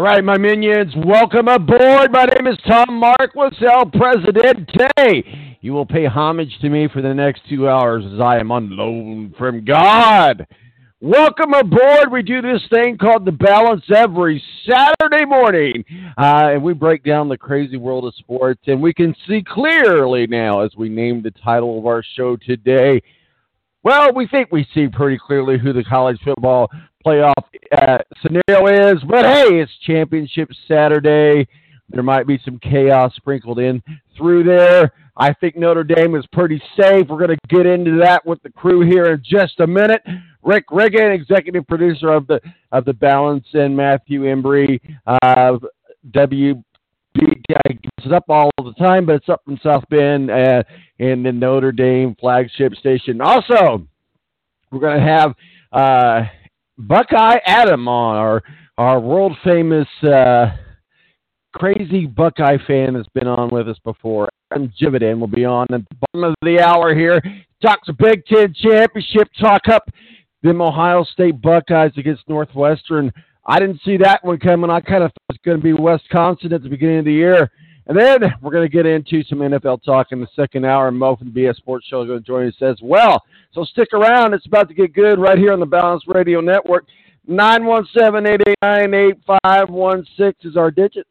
All right, my minions, welcome aboard. My name is Tom Marquis, President. Presidente. You will pay homage to me for the next two hours as I am on loan from God. Welcome aboard. We do this thing called The Balance every Saturday morning. Uh, and we break down the crazy world of sports. And we can see clearly now as we name the title of our show today. Well, we think we see pretty clearly who the college football playoff uh, scenario is. But hey, it's championship Saturday. There might be some chaos sprinkled in through there. I think Notre Dame is pretty safe. We're going to get into that with the crew here in just a minute. Rick Riggin, executive producer of the of the Balance, and Matthew Embry, uh, WB it's up all the time, but it's up in South Bend uh, in the Notre Dame flagship station. Also, we're going to have uh, Buckeye Adam on, our our world famous uh, crazy Buckeye fan that's been on with us before. Adam Jividan will be on at the bottom of the hour here. Talks a Big Ten championship, talk up them Ohio State Buckeyes against Northwestern. I didn't see that one coming. I kind of thought it was going to be Wisconsin at the beginning of the year. And then we're going to get into some NFL talk in the second hour. And Mo from the BS Sports Show is going to join us as well. So stick around. It's about to get good right here on the Balance Radio Network. 917-889-8516 is our digits.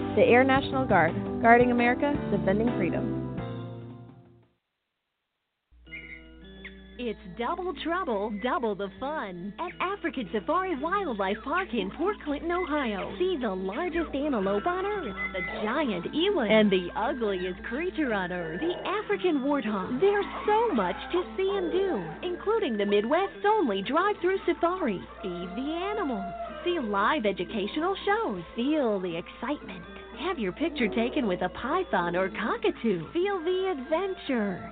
The Air National Guard, guarding America, defending freedom. It's double trouble, double the fun at African Safari Wildlife Park in Port Clinton, Ohio. See the largest antelope on earth, the giant eland, and the ugliest creature on earth, the African warthog. There's so much to see and do, including the Midwest's only drive-through safari. Feed the animals, see live educational shows, feel the excitement. Have your picture taken with a python or cockatoo. Feel the adventure.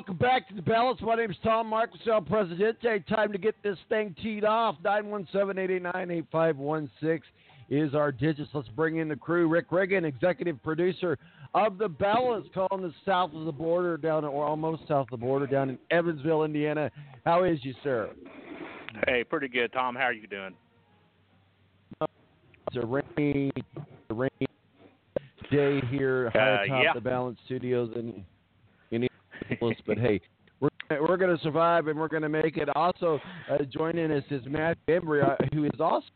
Welcome back to the balance. My name is Tom Marquis, El Presidente. Time to get this thing teed off. 917-889-8516 is our digits. Let's bring in the crew. Rick Reagan, executive producer of the balance, calling the south of the border, down or almost south of the border, down in Evansville, Indiana. How is you, sir? Hey, pretty good, Tom. How are you doing? It's a rainy, rainy day here high Uh, atop yeah. the Balance Studios in in Indianapolis. But hey, we're we're going to survive and we're going to make it. Also uh, joining us is Matt Embry, uh, who is also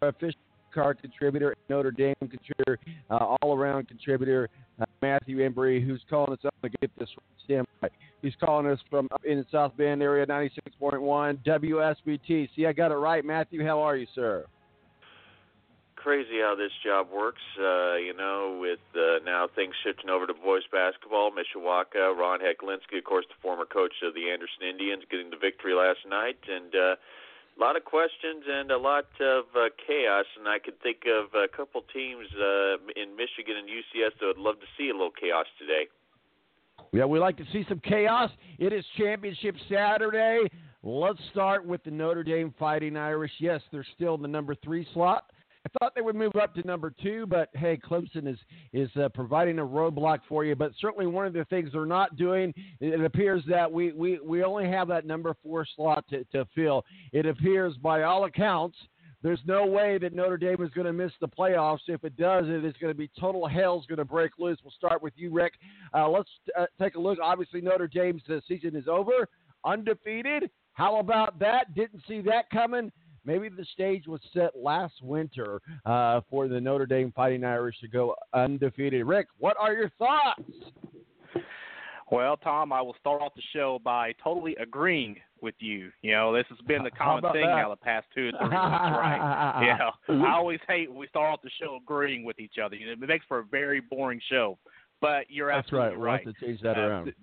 our official card contributor, Notre Dame contributor, uh, all around contributor. Uh, Matthew Embry, who's calling us up to get this stand by. He's calling us from up in the South Bend area, 96.1 WSBT. See, I got it right. Matthew, how are you, sir? Crazy how this job works. Uh, you know, with uh, now things shifting over to boys basketball. Mishawaka, Ron Heclinski, of course, the former coach of the Anderson Indians, getting the victory last night, and uh, a lot of questions and a lot of uh, chaos. And I could think of a couple teams uh, in Michigan and UCF that would love to see a little chaos today. Yeah, we like to see some chaos. It is Championship Saturday. Let's start with the Notre Dame Fighting Irish. Yes, they're still in the number three slot. I thought they would move up to number two, but hey, Clemson is is uh, providing a roadblock for you. But certainly one of the things they're not doing, it appears that we we, we only have that number four slot to, to fill. It appears, by all accounts, there's no way that Notre Dame is going to miss the playoffs. If it does, it is going to be total hell's going to break loose. We'll start with you, Rick. Uh, let's uh, take a look. Obviously, Notre Dame's uh, season is over, undefeated. How about that? Didn't see that coming. Maybe the stage was set last winter uh, for the Notre Dame Fighting Irish to go undefeated. Rick, what are your thoughts? Well, Tom, I will start off the show by totally agreeing with you. You know, this has been the common thing that? now the past two or three weeks, right? Yeah, I always hate when we start off the show agreeing with each other. You know, it makes for a very boring show. But you're That's absolutely right. We'll have to change that Uh, around.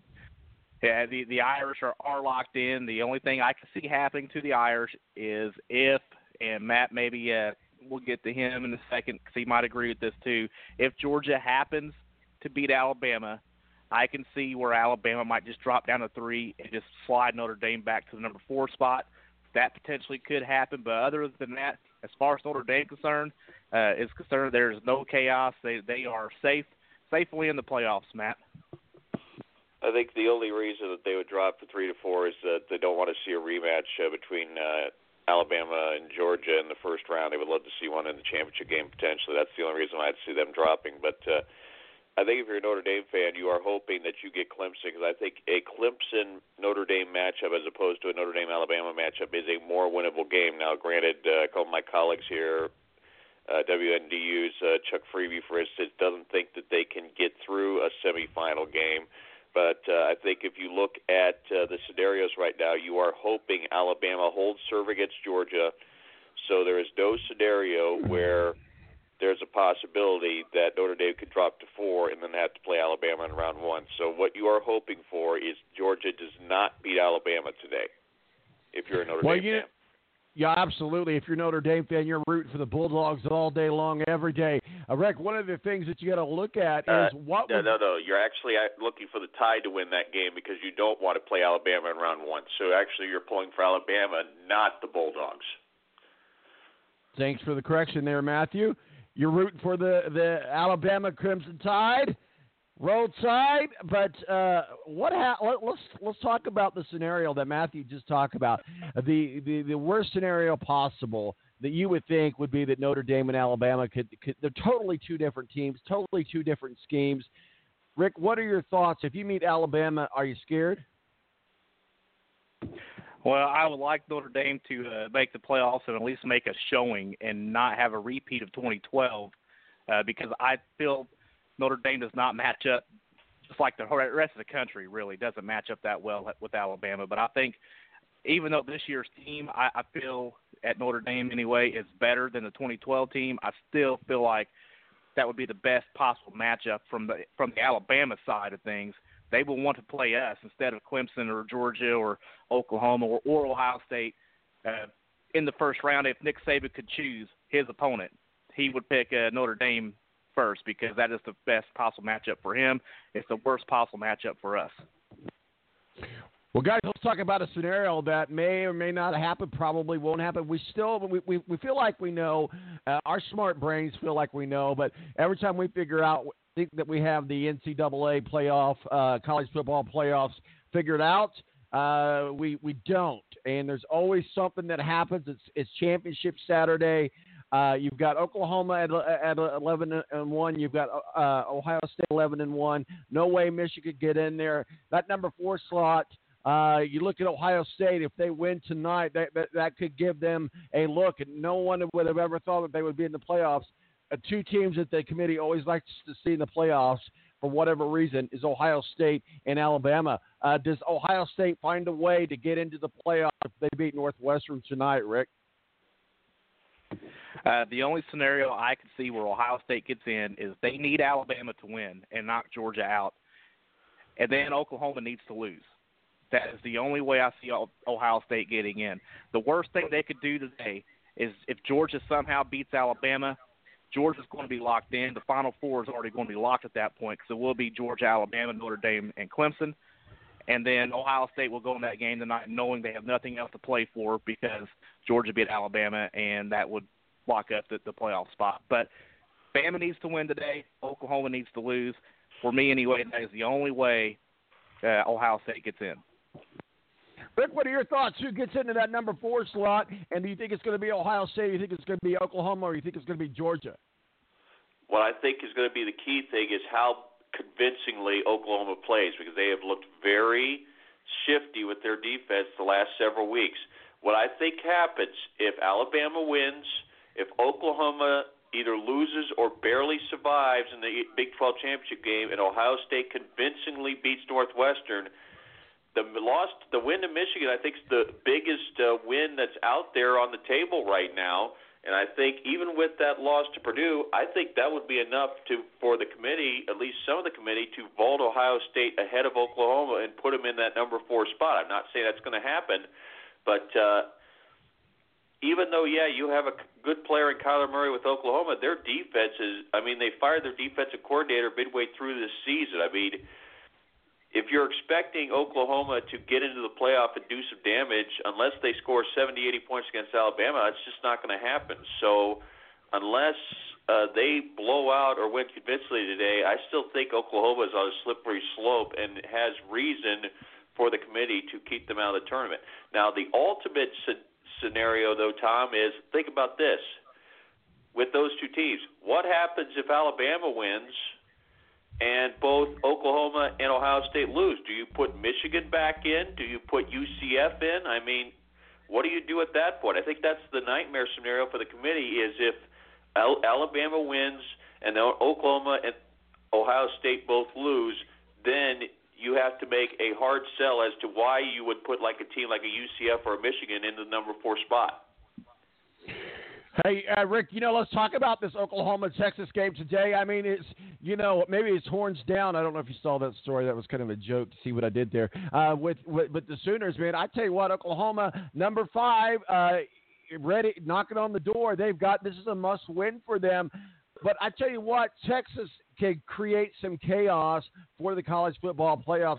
Yeah, the the Irish are, are locked in. The only thing I can see happening to the Irish is if, and Matt maybe uh, we'll get to him in a second because he might agree with this too. If Georgia happens to beat Alabama, I can see where Alabama might just drop down to three and just slide Notre Dame back to the number four spot. That potentially could happen, but other than that, as far as Notre Dame concerned, uh, is concerned, there's no chaos. They they are safe, safely in the playoffs, Matt. I think the only reason that they would drop to three to four is that they don't want to see a rematch uh, between uh, Alabama and Georgia in the first round. They would love to see one in the championship game potentially. That's the only reason why I'd see them dropping. But uh, I think if you're a Notre Dame fan, you are hoping that you get Clemson because I think a Clemson Notre Dame matchup as opposed to a Notre Dame Alabama matchup is a more winnable game. Now, granted, uh, a couple of my colleagues here. Uh, WNDU's uh, Chuck Freeby, for instance, doesn't think that they can get through a semifinal game. But uh, I think if you look at uh, the scenarios right now, you are hoping Alabama holds serve against Georgia. So there is no scenario where there's a possibility that Notre Dame could drop to four and then have to play Alabama in round one. So what you are hoping for is Georgia does not beat Alabama today. If you're a Notre Well, Dame you- fan. Yeah, absolutely. If you're Notre Dame fan, you're rooting for the Bulldogs all day long, every day. Uh, Rick, one of the things that you got to look at is Uh, what No, would- no, no. You're actually uh, looking for the Tide to win that game because you don't want to play Alabama in round one. So actually, you're pulling for Alabama, not the Bulldogs. Thanks for the correction there, Matthew. You're rooting for the, the Alabama Crimson Tide, Roll Tide, but uh, what? Ha- let, let's let's talk about the scenario that Matthew just talked about. The, the the worst scenario possible that you would think would be that Notre Dame and Alabama could, could they're totally two different teams, totally two different schemes. Rick, what are your thoughts? If you meet Alabama, are you scared? Well, I would like Notre Dame to uh, make the playoffs and at least make a showing and not have a repeat of 2012 uh, because I feel Notre Dame does not match up just like the rest of the country really doesn't match up that well with Alabama. But I think even though this year's team, I, I feel at Notre Dame anyway, is better than the 2012 team, I still feel like that would be the best possible matchup from the from the Alabama side of things they will want to play us instead of Clemson or Georgia or Oklahoma or, or Ohio State uh, in the first round. If Nick Saban could choose his opponent, he would pick uh, Notre Dame first because that is the best possible matchup for him. It's the worst possible matchup for us. Well, guys, let's talk about a scenario that may or may not happen. Probably won't happen. We still we we, we feel like we know. Uh, our smart brains feel like we know, but every time we figure out think that we have the NCAA playoff, uh, college football playoffs figured out. Uh, we we don't, and there's always something that happens. It's it's championship Saturday. Uh, you've got Oklahoma at, at 11 and one. You've got uh, Ohio State 11 and one. No way Michigan get in there. That number four slot. Uh, you look at Ohio State. If they win tonight, that, that that could give them a look. And no one would have ever thought that they would be in the playoffs uh, two teams that the committee always likes to see in the playoffs for whatever reason is Ohio State and Alabama. Uh, does Ohio State find a way to get into the playoffs if they beat Northwestern tonight, Rick? Uh, the only scenario I can see where Ohio State gets in is they need Alabama to win and knock Georgia out, and then Oklahoma needs to lose. That is the only way I see Ohio State getting in. The worst thing they could do today is if Georgia somehow beats Alabama, Georgia's going to be locked in. The Final Four is already going to be locked at that point because it will be Georgia, Alabama, Notre Dame, and Clemson. And then Ohio State will go in that game tonight knowing they have nothing else to play for because Georgia beat Alabama, and that would lock up the, the playoff spot. But Bama needs to win today. Oklahoma needs to lose. For me, anyway, that is the only way uh, Ohio State gets in. Rick, what are your thoughts? Who gets into that number four slot? And do you think it's going to be Ohio State? Do you think it's going to be Oklahoma? Or do you think it's going to be Georgia? What I think is going to be the key thing is how convincingly Oklahoma plays because they have looked very shifty with their defense the last several weeks. What I think happens if Alabama wins, if Oklahoma either loses or barely survives in the Big 12 championship game, and Ohio State convincingly beats Northwestern – the loss, the win to Michigan, I think is the biggest uh, win that's out there on the table right now. And I think even with that loss to Purdue, I think that would be enough to for the committee, at least some of the committee, to vault Ohio State ahead of Oklahoma and put them in that number four spot. I'm not saying that's going to happen, but uh, even though yeah, you have a good player in Kyler Murray with Oklahoma, their defense is. I mean, they fired their defensive coordinator midway through this season. I mean if you're expecting Oklahoma to get into the playoff and do some damage, unless they score 70, 80 points against Alabama, it's just not going to happen. So, unless uh, they blow out or win convincingly today, I still think Oklahoma is on a slippery slope and has reason for the committee to keep them out of the tournament. Now, the ultimate scenario, though, Tom, is think about this with those two teams. What happens if Alabama wins? And both Oklahoma and Ohio State lose. Do you put Michigan back in? Do you put UCF in? I mean, what do you do at that point? I think that's the nightmare scenario for the committee is if Alabama wins and Oklahoma and Ohio State both lose, then you have to make a hard sell as to why you would put like a team like a UCF or a Michigan in the number four spot. Hey, uh, Rick, you know, let's talk about this Oklahoma Texas game today. I mean, it's, you know, maybe it's horns down. I don't know if you saw that story. That was kind of a joke to see what I did there. Uh, with, with, with the Sooners, man, I tell you what, Oklahoma, number five, uh, ready, knocking on the door. They've got this is a must win for them. But I tell you what, Texas can create some chaos for the college football playoff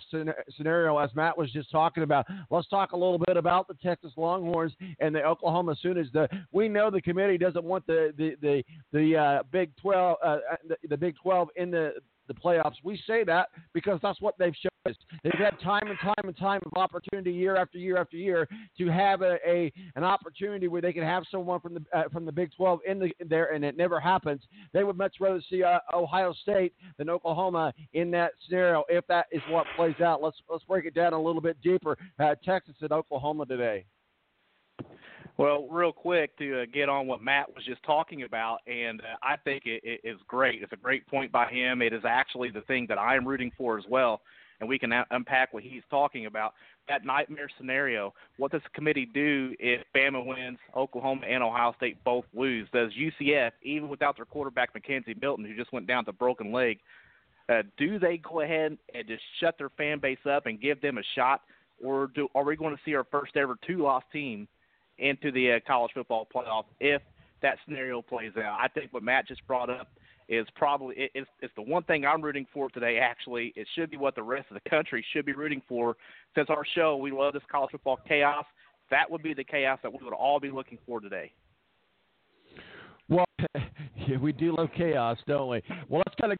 scenario, as Matt was just talking about. Let's talk a little bit about the Texas Longhorns and the Oklahoma Sooners. The we know the committee doesn't want the the the, the uh, Big Twelve uh, the, the Big Twelve in the the playoffs. We say that because that's what they've shown us. They've had time and time and time of opportunity year after year after year to have a, a an opportunity where they can have someone from the uh, from the Big 12 in the there, and it never happens. They would much rather see uh, Ohio State than Oklahoma in that scenario. If that is what plays out, let's let's break it down a little bit deeper. Uh, Texas and Oklahoma today. Well, real quick to uh, get on what Matt was just talking about, and uh, I think it, it is great. It's a great point by him. It is actually the thing that I am rooting for as well, and we can a- unpack what he's talking about. That nightmare scenario. What does the committee do if Bama wins, Oklahoma and Ohio State both lose? Does UCF, even without their quarterback McKenzie Milton, who just went down with a broken leg, uh, do they go ahead and just shut their fan base up and give them a shot, or do are we going to see our first ever two-loss team? Into the uh, college football playoff if that scenario plays out. I think what Matt just brought up is probably it, it's, it's the one thing I'm rooting for today. Actually, it should be what the rest of the country should be rooting for. Since our show, we love this college football chaos. That would be the chaos that we would all be looking for today. Well, yeah, we do love chaos, don't we? Well, let's kind of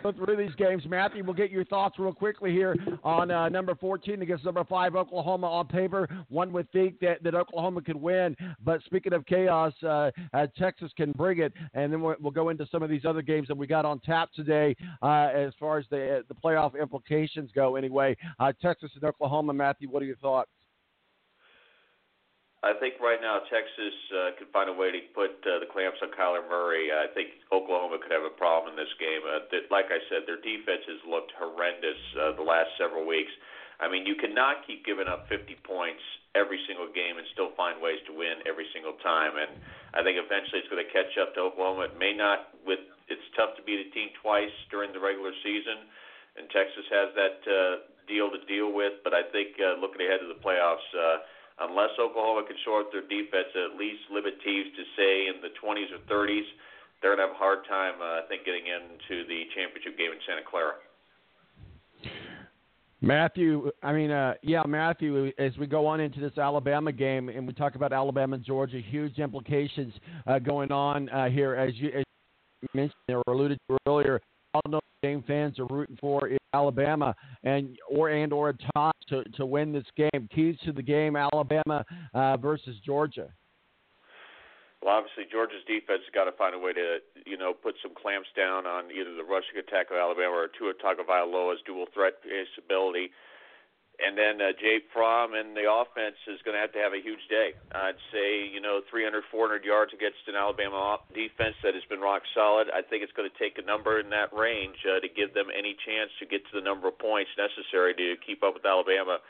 go through these games. Matthew, we'll get your thoughts real quickly here on uh, number 14 against number 5, Oklahoma on paper. One would think that, that Oklahoma could win, but speaking of chaos, uh, uh, Texas can bring it. And then we'll, we'll, go into some of these other games that we got on tap today uh, as far as the, the playoff implications go, anyway. Uh, Texas and Oklahoma, Matthew, what are your thoughts? I think right now Texas uh, could find a way to put uh, the clamps on Kyler Murray. I think Oklahoma could have a problem in this game. Uh, that, like I said, their defense has looked horrendous uh, the last several weeks. I mean, you cannot keep giving up 50 points every single game and still find ways to win every single time. And I think eventually it's going to catch up to Oklahoma. It may not. With it's tough to beat a team twice during the regular season, and Texas has that uh, deal to deal with. But I think uh, looking ahead to the playoffs. Uh, unless Oklahoma can shore up their defense, at least limit teams to say in the 20s or 30s, they're going to have a hard time, uh, I think, getting into the championship game in Santa Clara. Matthew, I mean, uh, yeah, Matthew, as we go on into this Alabama game and we talk about Alabama and Georgia, huge implications uh, going on uh, here, as you, as you mentioned or alluded to earlier. All Notre Dame fans are rooting for Alabama and or and or a tie to, to win this game. Keys to the game: Alabama uh, versus Georgia. Well, obviously Georgia's defense has got to find a way to, you know, put some clamps down on either the rushing attack of Alabama or Tua Tagovailoa's dual threat ability. And then uh, Jake Fromm and the offense is going to have to have a huge day. I'd say, you know, 300, 400 yards against an Alabama defense that has been rock solid. I think it's going to take a number in that range uh, to give them any chance to get to the number of points necessary to keep up with Alabama.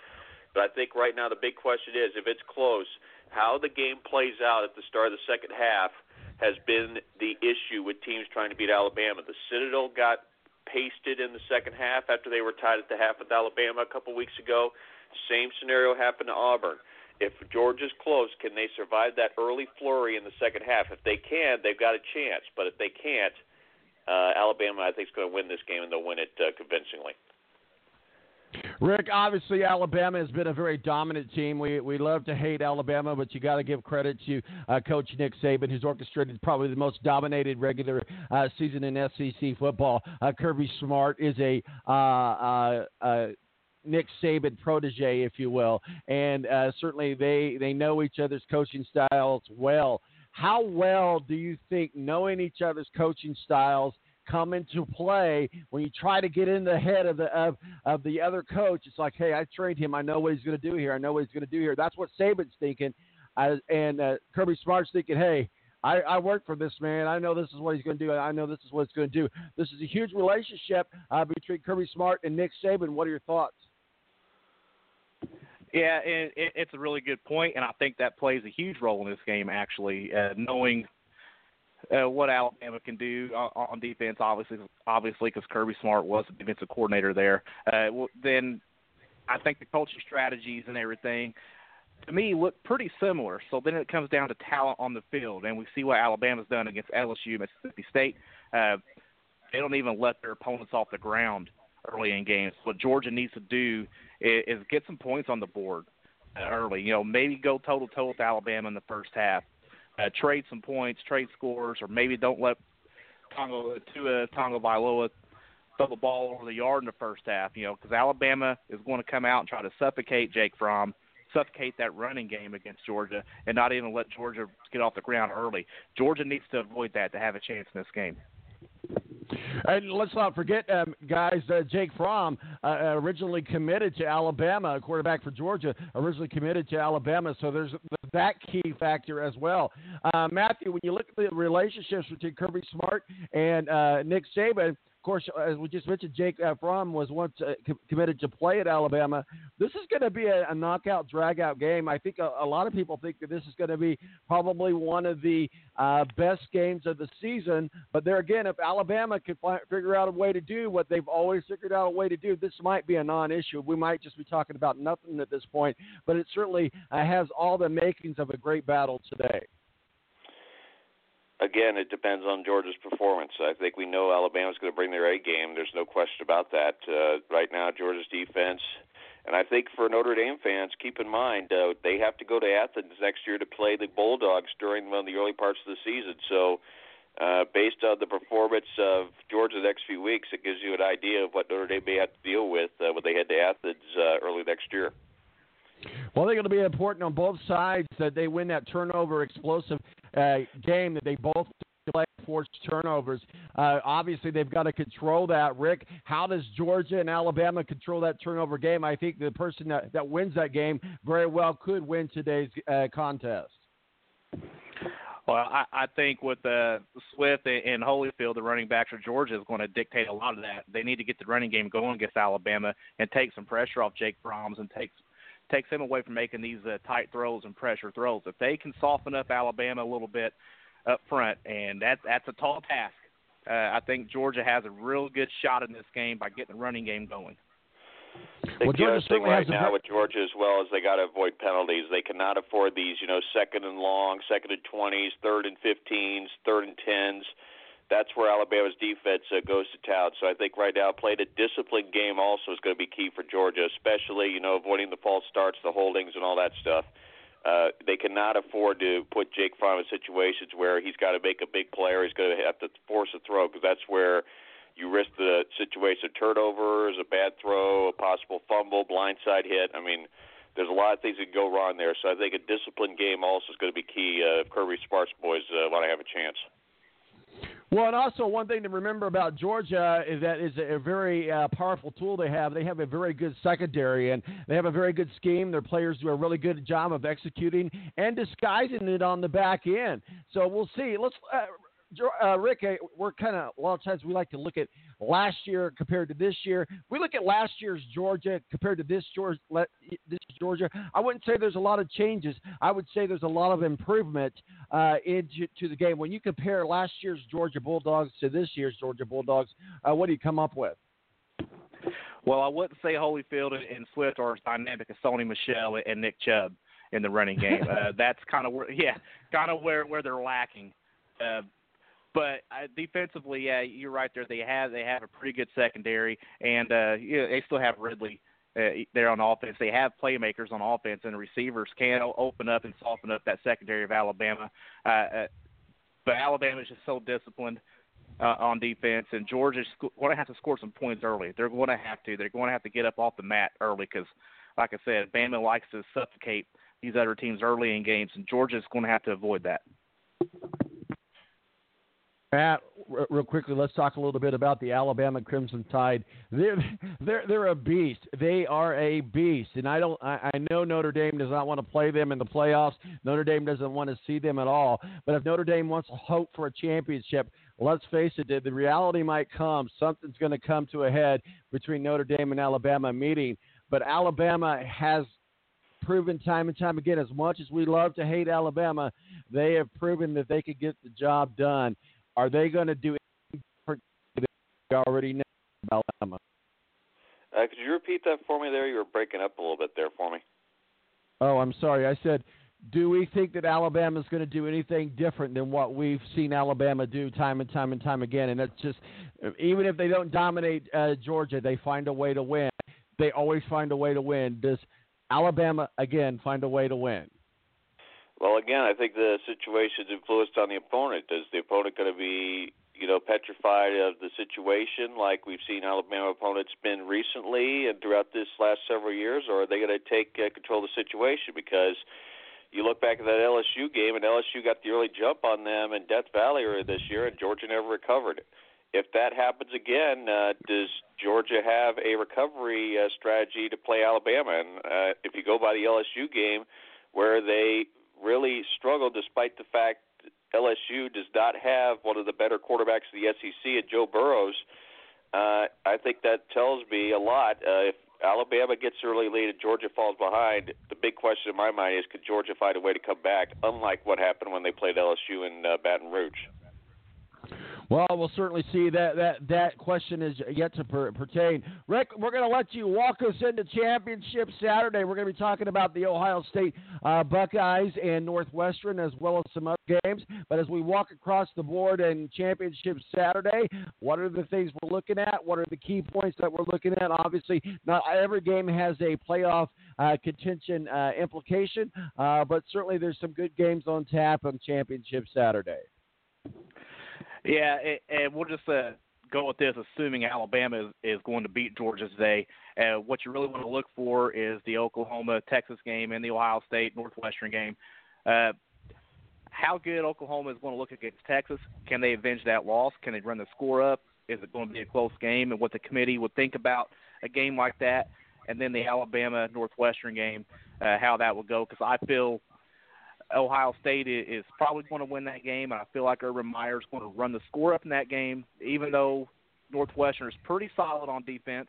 But I think right now the big question is if it's close, how the game plays out at the start of the second half has been the issue with teams trying to beat Alabama. The Citadel got pasted in the second half after they were tied at the half with Alabama a couple weeks ago. Same scenario happened to Auburn. If Georgia's close, can they survive that early flurry in the second half? If they can, they've got a chance. But if they can't, uh, Alabama, I think, is going to win this game, and they'll win it uh, convincingly. Rick, obviously Alabama has been a very dominant team. We we love to hate Alabama, but you got to give credit to uh, Coach Nick Saban, who's orchestrated probably the most dominated regular uh, season in SEC football. Uh, Kirby Smart is a uh, uh, uh, Nick Saban protege, if you will, and certainly they they know each other's coaching styles well. How well do you think knowing each other's coaching styles come into play when you try to get in the head of the of, of the other coach. It's like, hey, I trained him. I know what he's going to do here. I know what he's going to do here. That's what Saban's thinking, and uh, Kirby Smart's thinking, hey. I, I work for this man. I know this is what he's going to do. I know this is what he's going to do. This is a huge relationship uh, between Kirby Smart and Nick Saban. What are your thoughts? Yeah, it, it, it's a really good point, and I think that plays a huge role in this game. Actually, uh, knowing uh, what Alabama can do on, on defense, obviously, obviously, because Kirby Smart was the defensive coordinator there. Uh, well, then I think the coaching strategies and everything. to me look pretty similar. So then it comes down to talent on the field, and we see what Alabama's done against LSU, Mississippi State. Uh, they don't even let their opponents off the ground early in games. What Georgia needs to do is, is get some points on the board early. You know, maybe go toe to toe with Alabama in the first half, uh, trade some points, trade scores, or maybe don't let Tonga Tua Tagovailoa throw the ball over the yard in the first half. You know, because Alabama is going to come out and try to suffocate Jake Fromm suffocate that running game against Georgia and not even let Georgia get off the ground early. Georgia needs to avoid that to have a chance in this game. And let's not forget, um, guys, uh, Jake Fromm, uh, originally committed to Alabama, quarterback for Georgia, originally committed to Alabama. So there's that key factor as well. Uh, Matthew, when you look at the relationships between Kirby Smart and uh, Nick Saban, course, as we just mentioned, Jake Fromm was once uh, co- committed to play at Alabama. This is going to be a, a knockout, drag-out game. I think a, a, lot of people think that this is going to be probably one of the uh, best games of the season. But there again, if Alabama can fi- figure out a way to do what they've always figured out a way to do, this might be a non-issue. We might just be talking about nothing at this point, but it certainly uh, has all the makings of a great battle today again, it depends on Georgia's performance. I think we know Alabama's going to bring their A game. There's no question about that. Uh, right now, Georgia's defense, and I think for Notre Dame fans, keep in mind uh, they have to go to Athens next year to play the Bulldogs during one of the early parts of the season. So. Uh, based on the performance of Georgia the next few weeks, it gives you an idea of what Notre Dame may have to deal with uh, when they head to Athens uh, early next year. Well, they're going to be important on both sides that they win that turnover explosive uh, game that they both play force turnovers. Uh, obviously, they've got to control that. Rick, how does Georgia and Alabama control that turnover game? I think the person that, that wins that game very well could win today's uh, contest. Well, I, I think with uh, Swift and Holyfield, the running backs for Georgia, is going to dictate a lot of that. They need to get the running game going against Alabama and take some pressure off Jake Fromm's and take takes them away from making these uh, tight throws and pressure throws. If they can soften up Alabama a little bit up front, and that that's a tall task. Uh, I think Georgia has a real good shot in this game by getting the running game going. The well, other thing right now with Georgia as well is they got to avoid penalties. They cannot afford these, you know, second and long, second and twenties, third and fifteens, third and tens that's where Alabama's defense uh, goes to town. So I think right now playing a disciplined game also is going to be key for Georgia, especially you know avoiding the false starts, the holdings, and all that stuff. Uh, they cannot afford to put Jake Fromm in situations where he's got to make a big play or he's going to have to force a throw because that's where you risk the situation of turnovers, a bad throw, a possible fumble, blindside hit. I mean, there's a lot of things that go wrong there. So I think a disciplined game also is going to be key uh, if Kirby Smart's boys uh, want to have a chance. Well, and also one thing to remember about Georgia is that is a very uh, powerful tool they have. They have a very good secondary, and they have a very good scheme. Their players do a really good job of executing and disguising it on the back end. So we'll see. Let's uh, uh, Rick, uh, we're kind of a lot of times we like to look at last year compared to this year. We look at last year's Georgia compared to this Georgia. This Georgia, I wouldn't say there's a lot of changes. I would say there's a lot of improvement uh, into to the game. When you compare last year's Georgia Bulldogs to this year's Georgia Bulldogs, uh, what do you come up with? Well, I wouldn't say Holyfield and Swift are as dynamic as Sony Michel and Nick Chubb in the running game. uh, that's kind of where, yeah, kind of where where they're lacking. Uh, but uh, defensively, yeah, you're right there. They have they have a pretty good secondary, and uh, you they still have Ridley uh, there on offense. They have playmakers on offense, and receivers can open up and soften up that secondary of Alabama. Uh, uh, but Alabama is just so disciplined uh, on defense, and Georgia's going to have to score some points early. They're going to have to. They're going to have to get up off the mat early because, like I said, Bama likes to suffocate these other teams early in games, and Georgia's going to have to avoid that. Matt, real quickly, let's talk a little bit about the Alabama Crimson Tide. They're they're they're a beast. They are a beast, and I don't. I, I know Notre Dame does not want to play them in the playoffs. Notre Dame doesn't want to see them at all. But if Notre Dame wants to hope for a championship, let's face it, the reality might come. Something's going to come to a head between Notre Dame and Alabama meeting. But Alabama has proven time and time again, as much as we love to hate Alabama, they have proven that they could get the job done. Are they going to do anything different they already know about Alabama? Uh, could you repeat that for me there? You were breaking up a little bit there for me. Oh, I'm sorry. I said, do we think that Alabama is going to do anything different than what we've seen Alabama do time and time and time again? And that's just, even if they don't dominate uh, Georgia, they find a way to win. They always find a way to win. Does Alabama again find a way to win? Well, again, I think the situation's influenced on the opponent. Is the opponent going to be, you know, petrified of the situation like we've seen Alabama opponents been recently and throughout this last several years, or are they going to take uh, control of the situation? Because you look back at that LSU game, and LSU got the early jump on them in Death Valley earlier this year, and Georgia never recovered. If that happens again, uh, does Georgia have a recovery uh, strategy to play Alabama? And uh, if you go by the LSU game, where they really struggled despite the fact LSU does not have one of the better quarterbacks in the SEC at Joe Burrows. Uh, I think that tells me a lot. Uh, if Alabama gets early lead and Georgia falls behind, the big question in my mind is could Georgia find a way to come back, unlike what happened when they played LSU in uh, Baton Rouge? Well, we'll certainly see that that that question is yet to per, pertain. Rick, we're going to let you walk us into Championship Saturday. We're going to be talking about the Ohio State uh, Buckeyes and Northwestern as well as some other games. But as we walk across the board in Championship Saturday, what are the things we're looking at? What are the key points that we're looking at? Obviously, not every game has a playoff uh, contention uh, implication, uh, but certainly there's some good games on tap on Championship Saturday. Yeah, and we'll just uh, go with this, assuming Alabama is, is going to beat Georgia today. Uh, what you really want to look for is the Oklahoma Texas game and the Ohio State Northwestern game. Uh, how good Oklahoma is going to look against Texas? Can they avenge that loss? Can they run the score up? Is it going to be a close game? And what the committee would think about a game like that, and then the Alabama Northwestern game, uh, how that will go? Because I feel Ohio State is probably going to win that game, and I feel like Urban Meyer is going to run the score up in that game, even though Northwestern is pretty solid on defense.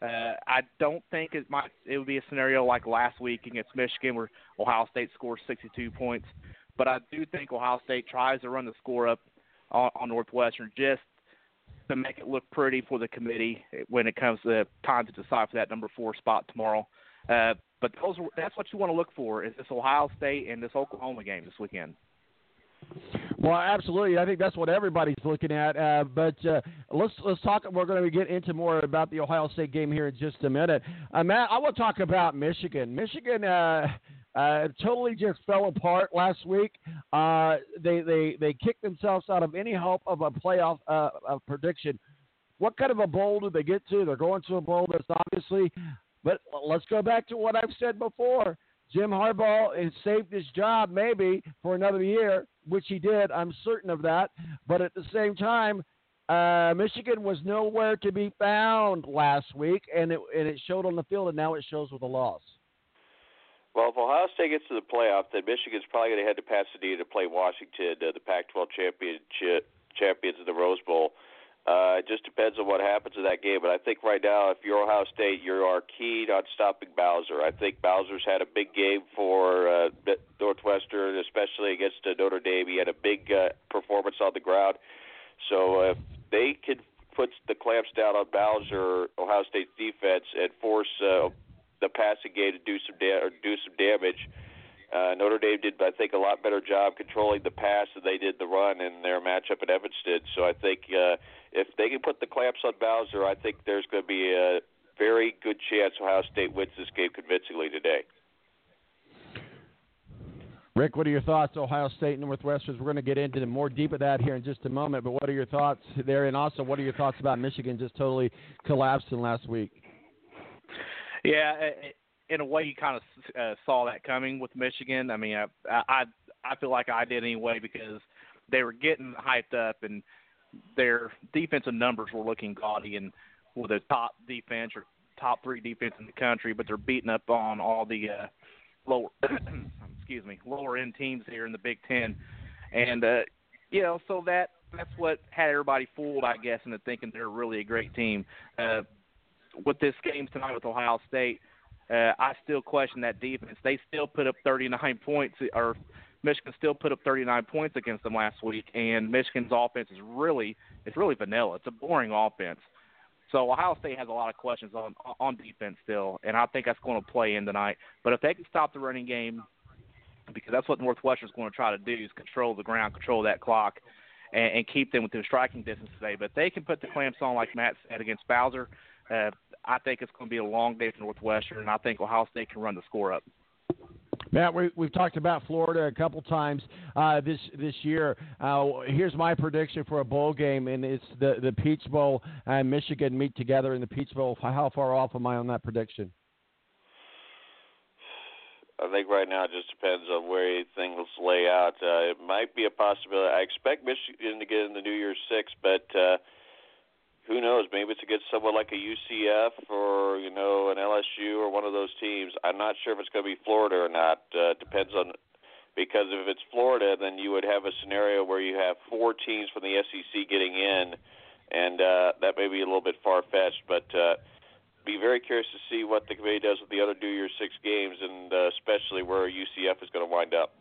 Uh, I don't think it might. It would be a scenario like last week against Michigan, where Ohio State scores 62 points. But I do think Ohio State tries to run the score up on, on Northwestern just to make it look pretty for the committee when it comes to time to decide for that number four spot tomorrow. Uh, but those are, that's what you want to look for is this Ohio State and this Oklahoma game this weekend. Well, absolutely. I think that's what everybody's looking at. Uh, but uh, let's let's talk. We're going to get into more about the Ohio State game here in just a minute. Uh, Matt, I want to talk about Michigan. Michigan uh, uh, totally just fell apart last week. Uh, they they they kicked themselves out of any hope of a playoff uh, prediction. What kind of a bowl do they get to? They're going to a bowl that's obviously but let's go back to what I've said before. Jim Harbaugh has saved his job maybe for another year, which he did. I'm certain of that. But at the same time, uh, Michigan was nowhere to be found last week, and it and it showed on the field, and now it shows with a loss. Well, if Ohio State gets to the playoff, then Michigan's probably going to head to Pasadena to play Washington, uh, the Pac-12 championship champions of the Rose Bowl. Uh, it just depends on what happens in that game. But I think right now, if you're Ohio State, you are keyed on stopping Bowser. I think Bowser's had a big game for uh, Northwestern, especially against uh, Notre Dame. He had a big uh, performance on the ground. So uh, if they can put the clamps down on Bowser, Ohio State's defense, and force uh, the passing game to do some da- or do some damage. Uh, Notre Dame did, I think, a lot better job controlling the pass than they did the run in their matchup at Evanston. So I think uh, if they can put the clamps on Bowser, I think there's going to be a very good chance Ohio State wins this game convincingly today. Rick, what are your thoughts, Ohio State and Northwestern? We're going to get into more deep of that here in just a moment, but what are your thoughts there? And also, what are your thoughts about Michigan just totally collapsing last week? Yeah, in a way, you kind of uh, saw that coming with Michigan. I mean, I, I I feel like I did anyway because they were getting hyped up and their defensive numbers were looking gaudy and with a top defense or top three defense in the country, but they're beating up on all the uh, lower excuse me lower end teams here in the Big Ten, and uh, you know so that that's what had everybody fooled, I guess, into thinking they're really a great team. Uh, with this game tonight with Ohio State, uh, I still question that defense. They still put up 39 points, or Michigan still put up 39 points against them last week, and Michigan's offense is really it's really vanilla. It's a boring offense. So Ohio State has a lot of questions on on defense still, and I think that's going to play in tonight. But if they can stop the running game, because that's what Northwestern's going to try to do is control the ground, control that clock, and, and keep them within striking distance today. But if they can put the clamps on, like Matt said, against Bowser, uh, I think it's going to be a long day for Northwestern, and I think Ohio State can run the score up. Matt, we, we've talked about Florida a couple times uh, this this year. Uh, here's my prediction for a bowl game, and it's the the Peach Bowl and Michigan meet together in the Peach Bowl. How far off am I on that prediction? I think right now it just depends on where things lay out. Uh, it might be a possibility. I expect Michigan to get in the New Year's Six, but uh, who knows? Maybe it's against someone like a UCF or you know an LSU or one of those teams. I'm not sure if it's going to be Florida or not. Uh, depends on because if it's Florida, then you would have a scenario where you have four teams from the SEC getting in, and uh, that may be a little bit far fetched. But uh, be very curious to see what the committee does with the other New Year's Six games, and uh, especially where UCF is going to wind up.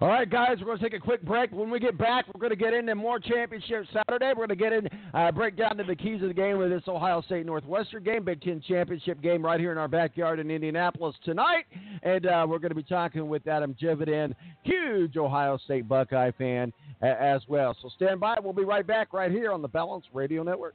All right, guys, we're going to take a quick break. When we get back, we're going to get into more championship Saturday. We're going to get in, uh, break down the keys of the game with this Ohio State Northwestern game, Big Ten championship game right here in our backyard in Indianapolis tonight. And uh, we're going to be talking with Adam Jividen, huge Ohio State Buckeye fan uh, as well. So stand by. We'll be right back right here on the Balance Radio Network.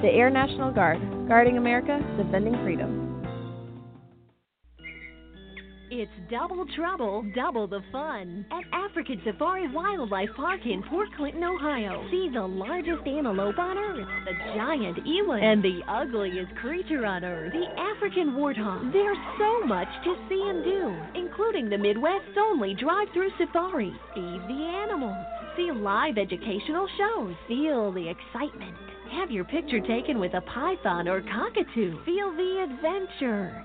The Air National Guard, guarding America, defending freedom. It's double trouble, double the fun at African Safari Wildlife Park in Port Clinton, Ohio. See the largest antelope on Earth, the giant eland, and the ugliest creature on Earth, the African warthog. There's so much to see and do, including the Midwest's only drive-through safari. Feed the animals, see live educational shows, feel the excitement. Have your picture taken with a python or cockatoo. Feel the adventure.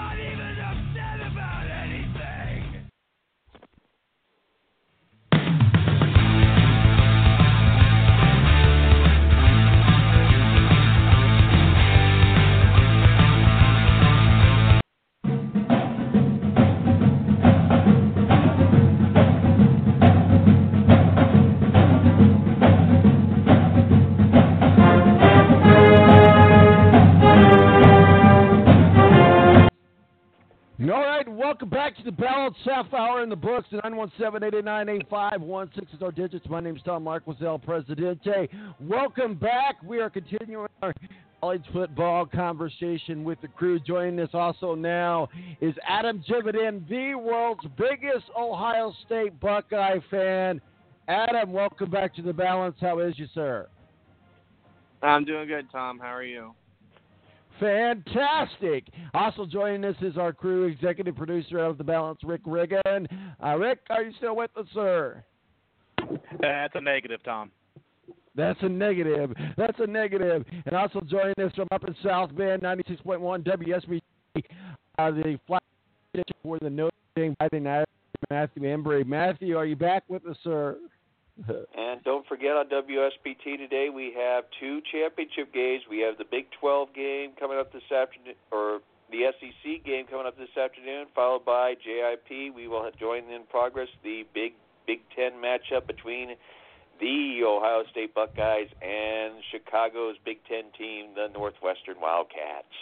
Welcome back to the Balance Half Hour in the books. 917-889-8516 is our digits. My name is Tom Marquisel, Presidente. Welcome back. We are continuing our college football conversation with the crew. Joining us also now is Adam Jividen, the world's biggest Ohio State Buckeye fan. Adam, welcome back to the Balance. How is you, sir? I'm doing good, Tom. How are you? Fantastic. Also joining us is our crew executive producer of The Balance, Rick Riggin. Uh, Rick, are you still with us, sir? That's a negative, Tom. That's a negative. That's a negative. And also joining us from up in South Bend, 96.1 WSB, uh, the flat for the Notre Dame Fighting Matthew Embry. Matthew, are you back with us, sir? And don't forget on WSBT today we have two championship games. We have the Big 12 game coming up this afternoon, or the SEC game coming up this afternoon, followed by JIP. We will join in progress the Big Big Ten matchup between the Ohio State Buckeyes and Chicago's Big Ten team, the Northwestern Wildcats.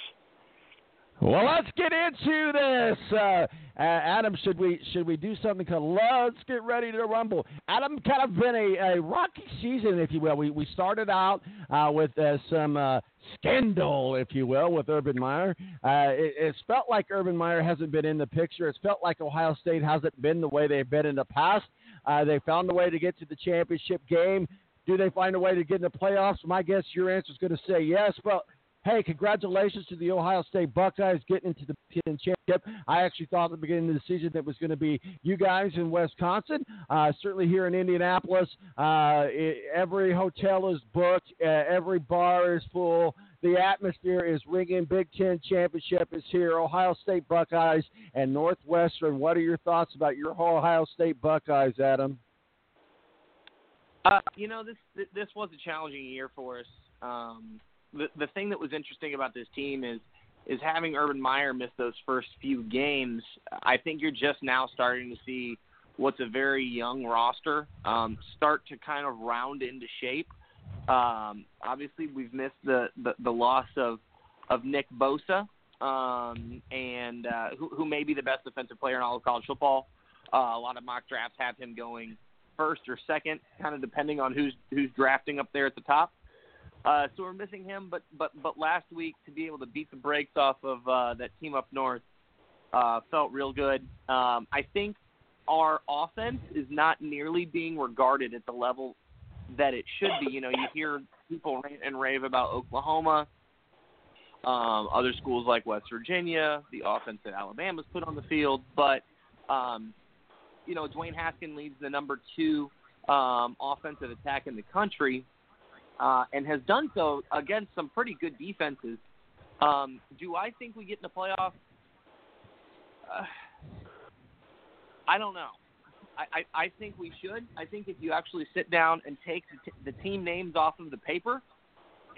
Well, let's get into this. Uh, Adam, should we should we do something called Let's Get Ready to Rumble? Adam, kind of been a, a rocky season, if you will. We we started out uh, with uh, some uh, scandal, if you will, with Urban Meyer. Uh, it, it's felt like Urban Meyer hasn't been in the picture. It's felt like Ohio State hasn't been the way they've been in the past. Uh, they found a way to get to the championship game. Do they find a way to get in the playoffs? My guess your answer is going to say yes, but hey, congratulations to the Ohio State Buckeyes getting into the Big Ten championship. I actually thought at the beginning of the season that was going to be you guys in Wisconsin. Uh, certainly here in Indianapolis, uh, it, every hotel is booked, uh, every bar is full. The atmosphere is ringing. Big Ten championship is here. Ohio State Buckeyes and Northwestern. What are your thoughts about your Ohio State Buckeyes, Adam? Uh, you know, this this was a challenging year for us. Um, the the thing that was interesting about this team is is having Urban Meyer miss those first few games. I think you're just now starting to see what's a very young roster um, start to kind of round into shape. Um, obviously, we've missed the, the, the loss of of Nick Bosa, um, and uh, who, who may be the best defensive player in all of college football. Uh, a lot of mock drafts have him going first or second, kind of depending on who's who's drafting up there at the top. Uh, so we're missing him, but but but last week to be able to beat the brakes off of uh, that team up north uh, felt real good. Um, I think our offense is not nearly being regarded at the level that it should be. You know, you hear people rant and rave about Oklahoma, um, other schools like West Virginia, the offense that Alabama's put on the field, but um, you know, Dwayne Haskins leads the number two um, offensive attack in the country uh, and has done so against some pretty good defenses. Um, do I think we get in the playoffs? Uh, I don't know. I, I, I think we should. I think if you actually sit down and take the, t- the team names off of the paper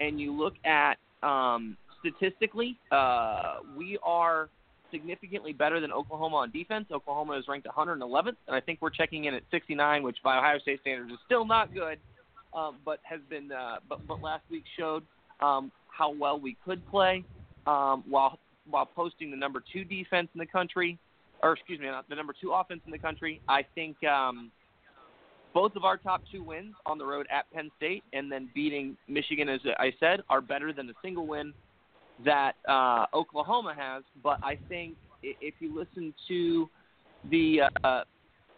and you look at um, statistically, uh, we are significantly better than Oklahoma on defense. Oklahoma is ranked 111th, and I think we're checking in at 69, which by Ohio State standards is still not good um, but has been uh, but but last week showed um, how well we could play um, while while posting the number two defense in the country, or excuse me, the number two offense in the country. I think um, both of our top two wins on the road at Penn State and then beating Michigan, as I said, are better than the single win that uh, Oklahoma has. But I think if you listen to the uh,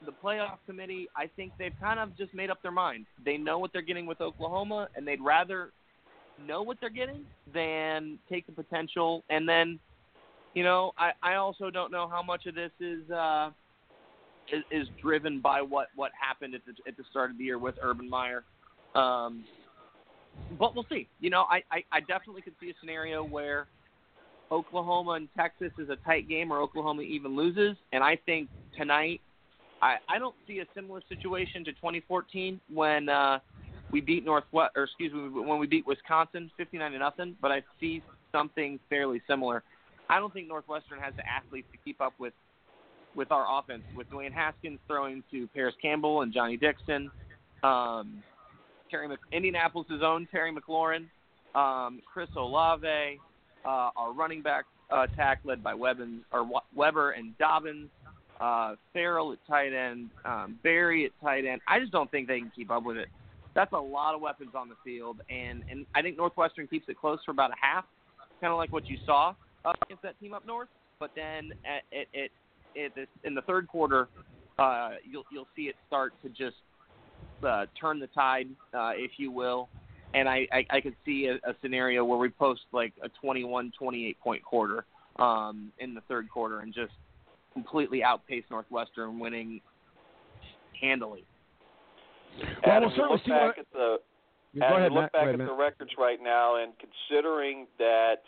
the playoff committee, I think they've kind of just made up their mind. They know what they're getting with Oklahoma, and they'd rather know what they're getting than take the potential. And then, you know, I, I also don't know how much of this is uh, is, is driven by what what happened at the at the start of the year with Urban Meyer. Um, but we'll see. You know, I, I, I definitely could see a scenario where Oklahoma and Texas is a tight game, or Oklahoma even loses. And I think tonight I, I don't see a similar situation to 2014 when uh, we beat Northwest, or excuse me, when we beat Wisconsin 59 to nothing. But I see something fairly similar. I don't think Northwestern has the athletes to keep up with with our offense. With Dwayne Haskins throwing to Parris Campbell and Johnnie Dixon, um, Terry Mc, Indianapolis' own Terry McLaurin, um, Chris Olave, uh, our running back uh, attack led by Webbins, or Weber and Dobbins, uh, Farrell at tight end, um, Berry at tight end. I just don't think they can keep up with it. That's a lot of weapons on the field, and and I think Northwestern keeps it close for about a half, kind of like what you saw uh, against that team up north. But then at, at, at, at this, in the third quarter, uh, you'll you'll see it start to just uh, turn the tide, uh, if you will. And I, I, I could see a, a scenario where we post like a 21, 28 point quarter um, in the third quarter and just completely outpace Northwestern, winning handily. Well, Adam, we'll certainly look see back what- at the Go Adam, ahead, you look Matt. back Go ahead, at the records right now, and considering that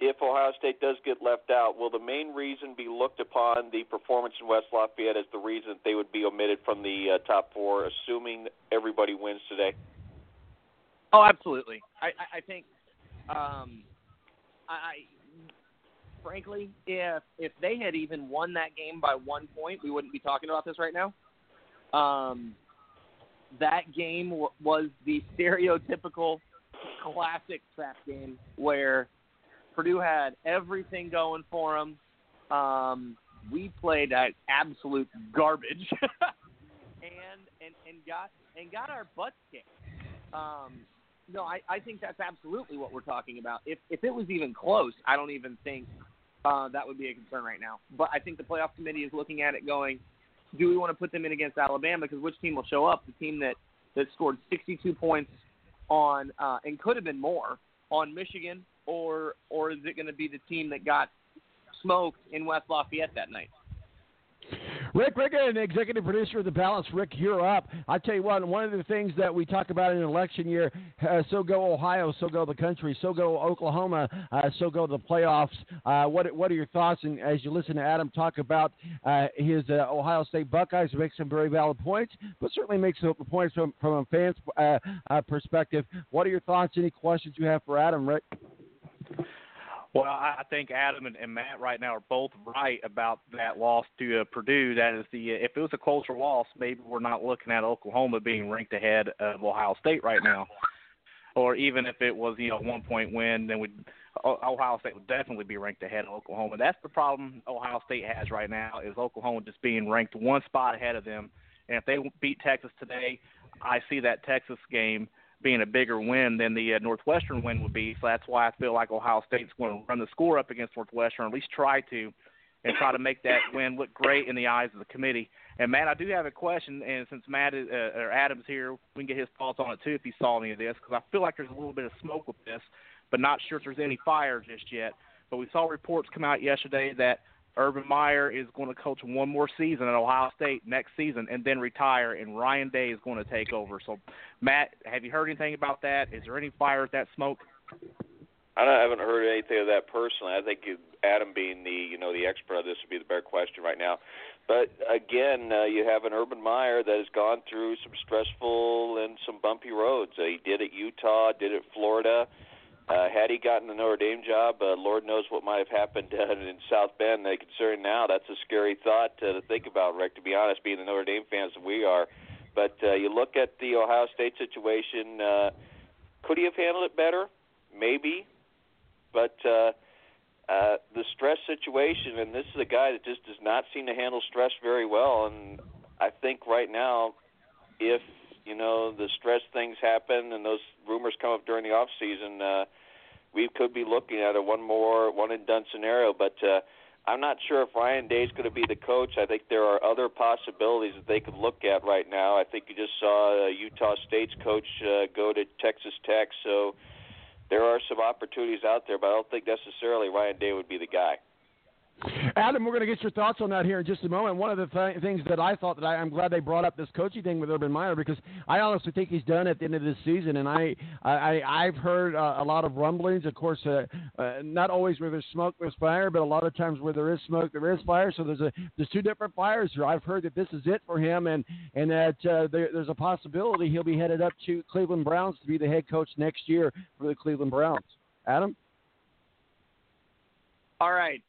if Ohio State does get left out, will the main reason be looked upon the performance in West Lafayette as the reason that they would be omitted from the uh, top four, assuming everybody wins today? Oh, absolutely. I, I, I think, um, I, I frankly, if if they had even won that game by one point, we wouldn't be talking about this right now. Um, that game w- was the stereotypical classic trap game where Purdue had everything going for them. Um, we played at absolute garbage, and and and got and got our butts kicked. Um, no, I, I think that's absolutely what we're talking about. If if it was even close, I don't even think uh, that would be a concern right now. But I think the playoff committee is looking at it, going, do we want to put them in against Alabama? Because which team will show up? The team that that scored 62 points on uh, and could have been more on Michigan, or or is it going to be the team that got smoked in West Lafayette that night? Rick Riggin, executive producer of The Balance. Rick, you're up. I tell you what, one of the things that we talk about in an election year, uh, so go Ohio, so go the country, so go Oklahoma, uh, so go the playoffs. Uh, what what are your thoughts? And as you listen to Adam talk about uh, his uh, Ohio State Buckeyes, makes some very valid points, but certainly makes some points from from a fan's uh, perspective. What are your thoughts? Any questions you have for Adam, Rick? Well, I think Adam and, and Matt right now are both right about that loss to uh, Purdue. That is the if it was a closer loss, maybe we're not looking at Oklahoma being ranked ahead of Ohio State right now. Or even if it was you know one point win, then we Ohio State would definitely be ranked ahead of Oklahoma. That's the problem Ohio State has right now is Oklahoma just being ranked one spot ahead of them. And if they beat Texas today, I see that Texas game being a bigger win than the uh, Northwestern win would be. So that's why I feel like Ohio State's going to run the score up against Northwestern, or at least try to, and try to make that win look great in the eyes of the committee. And Matt, I do have a question, and since Matt is, uh, or Adam's here, we can get his thoughts on it too if he saw any of this, because I feel like there's a little bit of smoke with this, but not sure if there's any fire just yet. But we saw reports come out yesterday that Urban Meyer is going to coach one more season at Ohio State next season and then retire, and Ryan Day is going to take over. So, Matt, have you heard anything about that? Is there any fire at that smoke? I, haven't heard anything of that personally. I think Adam, being the you know the expert on this, would be the better question right now. But again, uh, you have an Urban Meyer that has gone through some stressful and some bumpy roads. Uh, he did it Utah, did it Florida. Had he gotten the Notre Dame job, uh, Lord knows what might have happened uh, in South Bend. Uh, considering now, that's a scary thought uh, to think about, Rick. To be honest, being the Notre Dame fans that we are, but uh, you look at the Ohio State situation. Uh, could he have handled it better? Maybe, but uh, uh, the stress situation, and this is a guy that just does not seem to handle stress very well. And I think right now, if you know the stress things happen and those rumors come up during the off season, uh, we could be looking at a one more one and done scenario. But uh, I'm not sure if Ryan Day is going to be the coach. I think there are other possibilities that they could look at right now. I think you just saw uh, Utah State's coach uh, go to Texas Tech, so there are some opportunities out there. But I don't think necessarily Ryan Day would be the guy. Adam, we're going to get your thoughts on that here in just a moment. One of the th- things that I thought that I, I'm glad they brought up this coaching thing with Urban Meyer because I honestly think he's done at the end of this season, and I, I I've heard uh, a lot of rumblings. Of course, uh, uh, not always where there's smoke there's fire, but a lot of times where there is smoke there is fire. So there's a there's two different fires here. I've heard that this is it for him, and and that uh, there, there's a possibility he'll be headed up to Cleveland Browns to be the head coach next year for the Cleveland Browns. Adam. All right,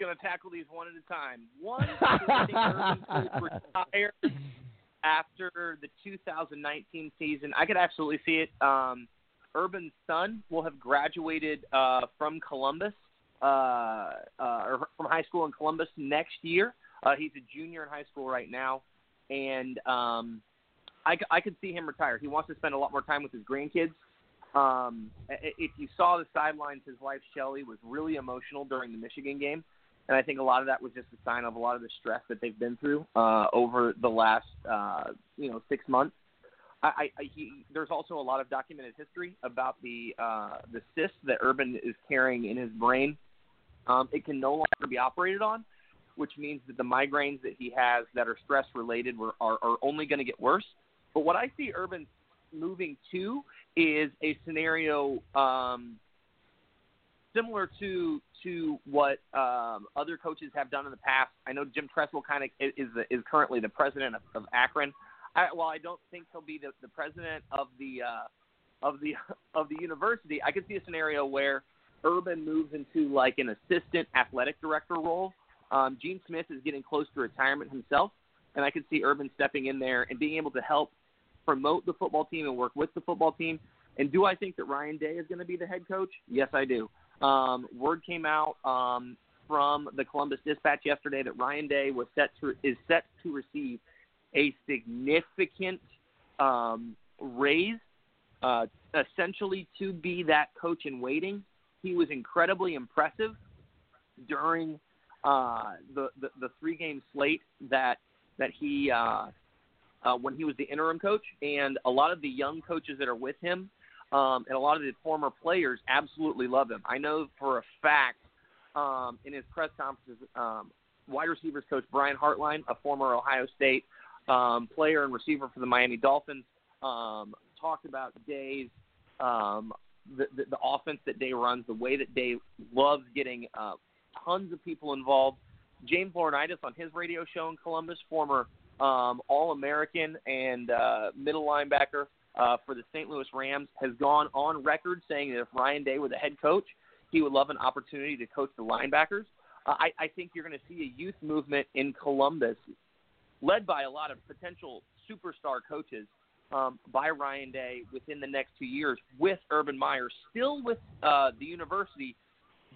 going to tackle these one at a time. One, I Urban could retire after the 2019 season. I could absolutely see it. Um, Urban's son will have graduated uh, from Columbus uh, uh, or from high school in Columbus next year. Uh, he's a junior in high school right now, and um, I, I could see him retire. He wants to spend a lot more time with his grandkids. Um, if you saw the sidelines, his wife Shelly was really emotional during the Michigan game, and I think a lot of that was just a sign of a lot of the stress that they've been through uh, over the last uh, you know six months. I, I, he, there's also a lot of documented history about the uh, the cyst that Urban is carrying in his brain. Um, it can no longer be operated on, which means that the migraines that he has that are stress related were, are, are only going to get worse. But what I see Urban moving to is a scenario um, similar to to what um, other coaches have done in the past. I know Jim Tressel kind of is the, is currently the president of, of Akron. I, while I don't think he'll be the, the president of the uh, of the of the university, I could see a scenario where Urban moves into like an assistant athletic director role. Um, Gene Smith is getting close to retirement himself, and I could see Urban stepping in there and being able to help promote the football team and work with the football team. And do I think that Ryan Day is going to be the head coach? Yes, I do. Um, word came out um, from the Columbus Dispatch yesterday that Ryan Day was set to is set to receive a significant um, raise, uh, essentially to be that coach in waiting. He was incredibly impressive during uh, the, the the three game slate that that he uh, uh, when he was the interim coach, and a lot of the young coaches that are with him um, and a lot of the former players absolutely love him. I know for a fact um, in his press conferences, um, wide receivers coach Brian Hartline, a former Ohio State um, player and receiver for the Miami Dolphins, um, talked about Day's um, the, the, the offense that Day runs, the way that Day loves getting uh, tons of people involved. James Laurinaitis on his radio show in Columbus, former um, All American and uh, middle linebacker uh, for the St. Louis Rams, has gone on record saying that if Ryan Day were the head coach, he would love an opportunity to coach the linebackers. Uh, I, I think you're going to see a youth movement in Columbus, led by a lot of potential superstar coaches um, by Ryan Day within the next two years, with Urban Meyer still with uh, the university,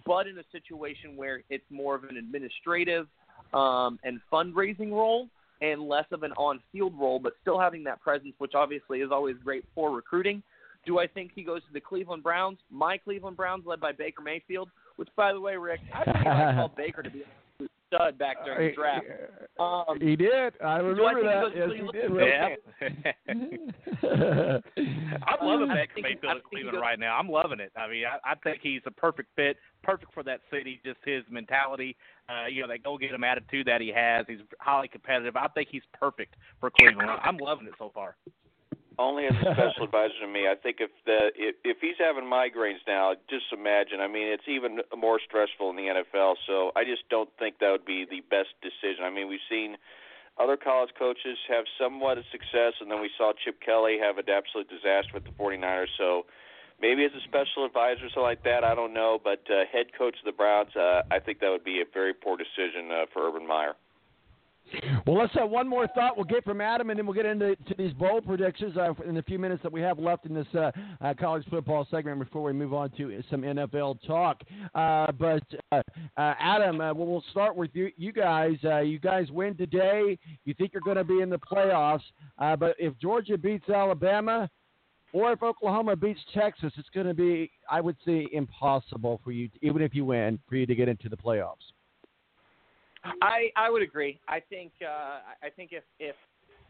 but in a situation where it's more of an administrative um, and fundraising role and less of an on-field role, but still having that presence, which obviously is always great for recruiting. Do I think he goes to the Cleveland Browns? My Cleveland Browns, led by Baker Mayfield, which, by the way, Rick, I don't think I called Baker to be stud back during the draft. Um, he did. I do I remember that. he Yes, he did. Cleveland? I'm loving I Baker think- Mayfield I in think he Cleveland goes- right now. I'm loving it. I mean, I, I think he's a perfect fit, perfect for that city. Just his mentality, uh, you know, that go get him attitude that he has. He's highly competitive. I think he's perfect for Cleveland. I'm loving it so far. Only as a special advisor to me. I think if the if, if he's having migraines now, just imagine. I mean, it's even more stressful in the NFL. So I just don't think that would be the best decision. I mean, we've seen other college coaches have somewhat of success, and then we saw Chip Kelly have an absolute disaster with the 49ers. So maybe as a special advisor, or something like that, I don't know. But uh, head coach of the Browns, uh, I think that would be a very poor decision uh, for Urban Meyer. Well, let's have one more thought. We'll get from Adam, and then we'll get into to these bowl predictions uh, in the few minutes that we have left in this uh, uh, college football segment before we move on to some NFL talk. Uh, but uh, uh, Adam, well, start with you. You guys, you guys win today. You think you're going to be in the playoffs, but if Georgia beats Alabama. Or if Oklahoma beats Texas, it's going to be, I would say, impossible for you, even if you win, for you to get into the playoffs. I I would agree. I think uh, I think if if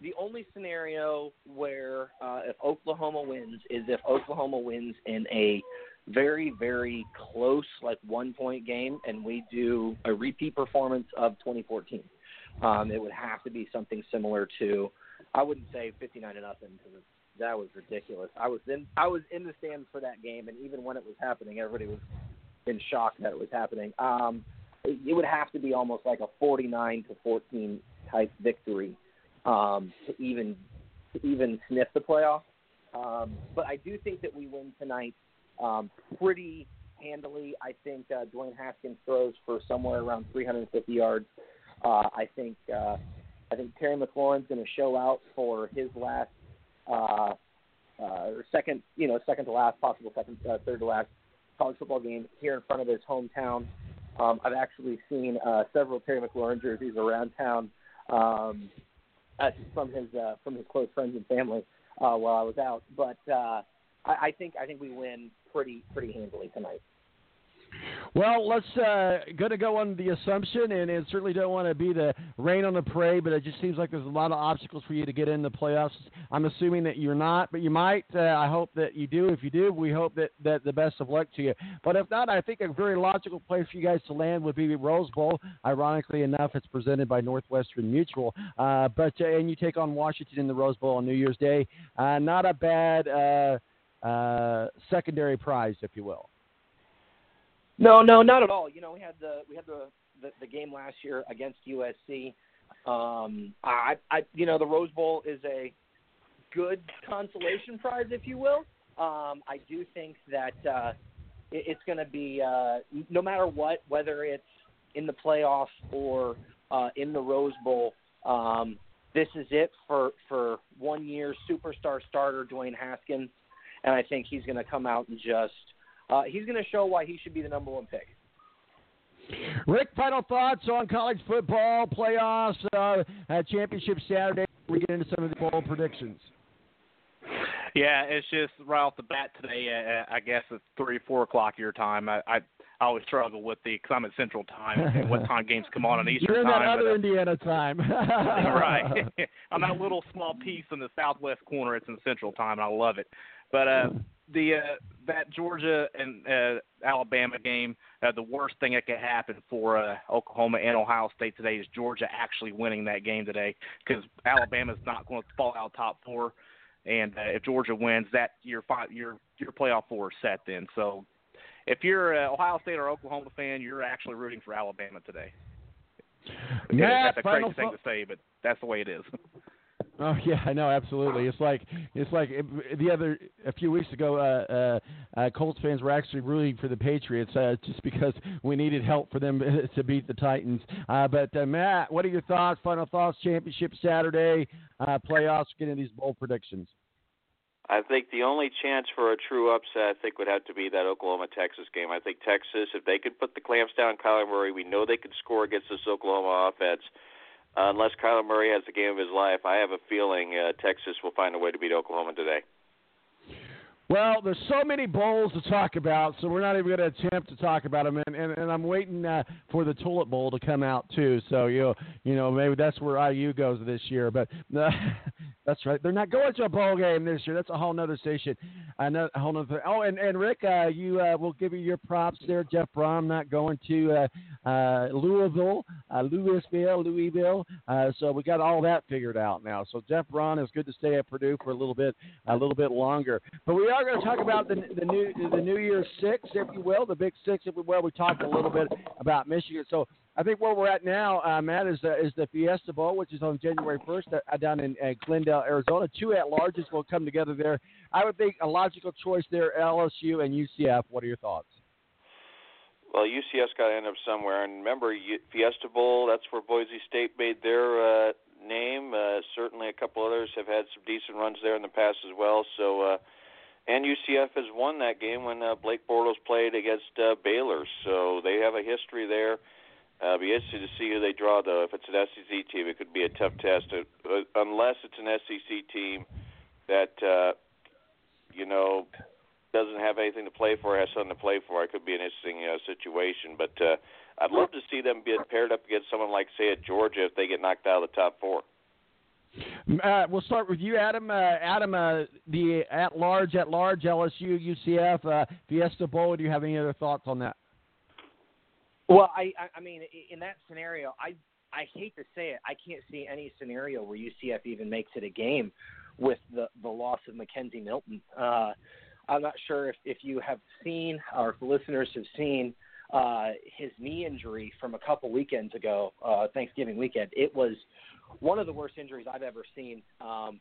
the only scenario where uh, if Oklahoma wins is if Oklahoma wins in a very very close like one point game and we do a repeat performance of 2014. Um, it would have to be something similar to I wouldn't say 59 to nothing because that was ridiculous. I was in I was in the stands for that game and even when it was happening everybody was in shock that it was happening. Um, it would have to be almost like a 49 to 14 type victory um, to even to even sniff the playoff. Um, but I do think that we win tonight um, pretty handily. I think uh, Dwayne Haskins throws for somewhere around 350 yards. Uh, I think uh, I think Terry McLaurin's going to show out for his last uh, uh, second, you know, second to last, possible second, uh, third to last college football game here in front of his hometown Um, I've actually seen uh, several Terry McLaurin jerseys around town um, uh, from his uh, from his close friends and family uh, while I was out. But uh, I, I think I think we win pretty pretty handily tonight. Well, let's uh, going to go on the assumption, and, and certainly don't want to be the rain on the parade, but it just seems like there's a lot of obstacles for you to get in the playoffs. I'm assuming that you're not, but you might. Uh, I hope that you do. If you do, we hope that, that the best of luck to you. But if not, I think a very logical place for you guys to land would be Rose Bowl. Ironically enough, it's presented by Northwestern Mutual. Uh, but uh, and you take on Washington in the Rose Bowl on New Year's Day. Uh, not a bad uh, uh, secondary prize, if you will. No, no, not at all. You know, we had the we had the the, the game last year against USC. Um, I, I, you know, the Rose Bowl is a good consolation prize, if you will. Um, I do think that uh, it, it's going to be uh, no matter what, whether it's in the playoffs or uh, in the Rose Bowl. Um, this is it for for one year superstar starter Dwayne Haskins, and I think he's going to come out and just uh, he's going to show why he should be the number one pick. Rick, final thoughts on college football playoffs, uh, uh, championship Saturday. We get into some of the bowl predictions. Yeah, it's just right off the bat today. Uh, I guess it's three, four o'clock your time. I, I I always struggle with the because I'm at Central Time and what time games come on in Eastern You're in time. that other but, uh, Indiana time. right. I'm that little small piece in the southwest corner. It's in Central Time, and I love it. But uh, the uh, that Georgia and uh, Alabama game, uh, the worst thing that could happen for uh, Oklahoma and Ohio State today is Georgia actually winning that game today because Alabama's not going to fall out top four, and uh, if Georgia wins, that your five, your your playoff four is set then. So if you're an Ohio State or Oklahoma fan, you're actually rooting for Alabama today. Matt, that's a crazy thing to say, but that's the way it is. Oh yeah, I know absolutely. It's like it's like the other a few weeks ago, uh, uh, uh, Colts fans were actually rooting for the Patriots uh, just because we needed help for them to beat the Titans. Uh, but uh, Matt, what are your thoughts? Final thoughts? Championship Saturday, uh, playoffs. Getting these bold predictions. I think the only chance for a true upset, I think, would have to be that Oklahoma Texas game. I think Texas, if they could put the clamps down, Kyler Murray, we know they could score against this Oklahoma offense. Uh, unless Kyler Murray has the game of his life, I have a feeling uh, Texas will find a way to beat Oklahoma today. Well, there's so many bowls to talk about, so we're not even going to attempt to talk about them. And, and, and I'm waiting uh, for the Tulip Bowl to come out too. So you know, you know, maybe that's where IU goes this year. But uh, that's right, they're not going to a bowl game this year. That's a whole nother station. Another whole nother. Oh, and and Rick, uh, you uh, will give you your props there. Jeff Brohm not going to uh, uh, Louisville, uh, Louisville, Louisville. Uh, so we got all that figured out now. So Jeff Brohm is good to stay at Purdue for a little bit, a little bit longer. But we are going to talk about the the new the New Year's Six, if you will, the Big Six, if you will. We talked a little bit about Michigan. So I think where we're at now, uh, Matt, is uh, is the Fiesta Bowl, which is on January 1st uh, down in uh, Glendale, Arizona. Two at larges will come together there. I would think a logical choice there, LSU and UCF. What are your thoughts? Well, UCF's got to end up somewhere. And remember, Fiesta Bowl, that's where Boise State made their uh, name. Uh, certainly, a couple others have had some decent runs there in the past as well. So, uh, and UCF has won that game when uh, Blake Bortles played against uh, Baylor. So they have a history there. Uh, be interested to see who they draw, though. If it's an SEC team, it could be a tough test. Uh, uh, unless it's an SEC team that uh, you know doesn't have anything to play for, has something to play for, it could be an interesting uh, situation. But uh, I'd love to see them get paired up against someone like, say, at Georgia if they get knocked out of the top four. Uh, we'll start with you, Adam. Uh, Adam, uh, the at large, at large, LSU, UCF, uh, Fiesta Bowl. Do you have any other thoughts on that? Well, I, I, mean, in that scenario, I, I hate to say it, I can't see any scenario where UCF even makes it a game with the the loss of McKenzie Milton. Uh, I'm not sure if if you have seen or if listeners have seen uh, his knee injury from a couple weekends ago, uh, Thanksgiving weekend. It was one of the worst injuries I've ever seen. Um,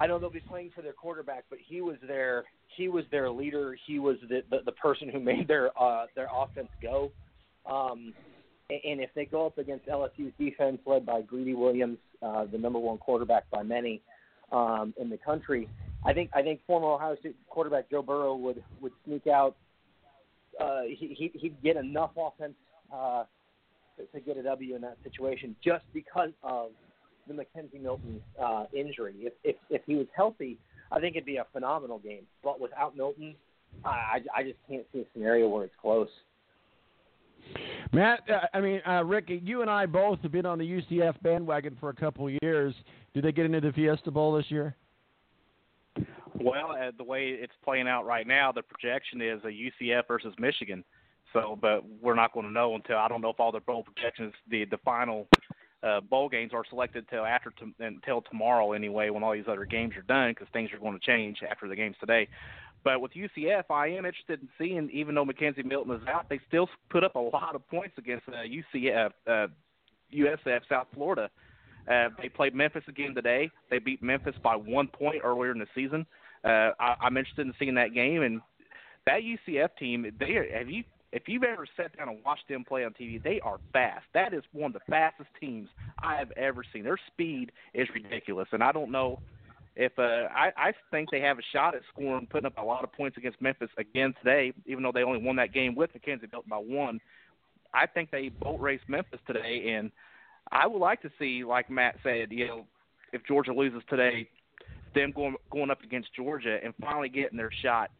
I know they'll be playing for their quarterback, but he was their he was their leader. He was the the, the person who made their uh, their offense go. Um, and if they go up against LSU's defense, led by Greedy Williams, uh, the number one quarterback by many um, in the country, I think I think former Ohio State quarterback Joe Burrow would would sneak out. Uh, he he'd get enough offense uh, to, to get a W in that situation, just because of the McKenzie Milton uh, injury. If, if if he was healthy, I think it'd be a phenomenal game. But without Milton, I I just can't see a scenario where it's close. Matt, uh, I mean, uh, Rick, you and I both have been on the UCF bandwagon for a couple of years. Do they get into the Fiesta Bowl this year? Well, uh, the way it's playing out right now, the projection is a UCF versus Michigan. So, but we're not going to know until I don't know if all the bowl projections, the the final uh, bowl games are selected till after t- until tomorrow anyway, when all these other games are done, because things are going to change after the games today. But with UCF, I am interested in seeing, even though McKenzie Milton is out, they still put up a lot of points against uh, UCF, uh, USF South Florida. Uh, they played Memphis again today. They beat Memphis by one point earlier in the season. Uh, I, I'm interested in seeing that game and that UCF team. They are, have you if you've ever sat down and watched them play on TV, they are fast. That is one of the fastest teams I have ever seen. Their speed is ridiculous, and I don't know if uh, I, I think they have a shot at scoring, putting up a lot of points against Memphis again today, even though they only won that game with McKenzie built by one. I think they boat race Memphis today, and I would like to see, like Matt said, you know, if Georgia loses today, them going going up against Georgia and finally getting their shot,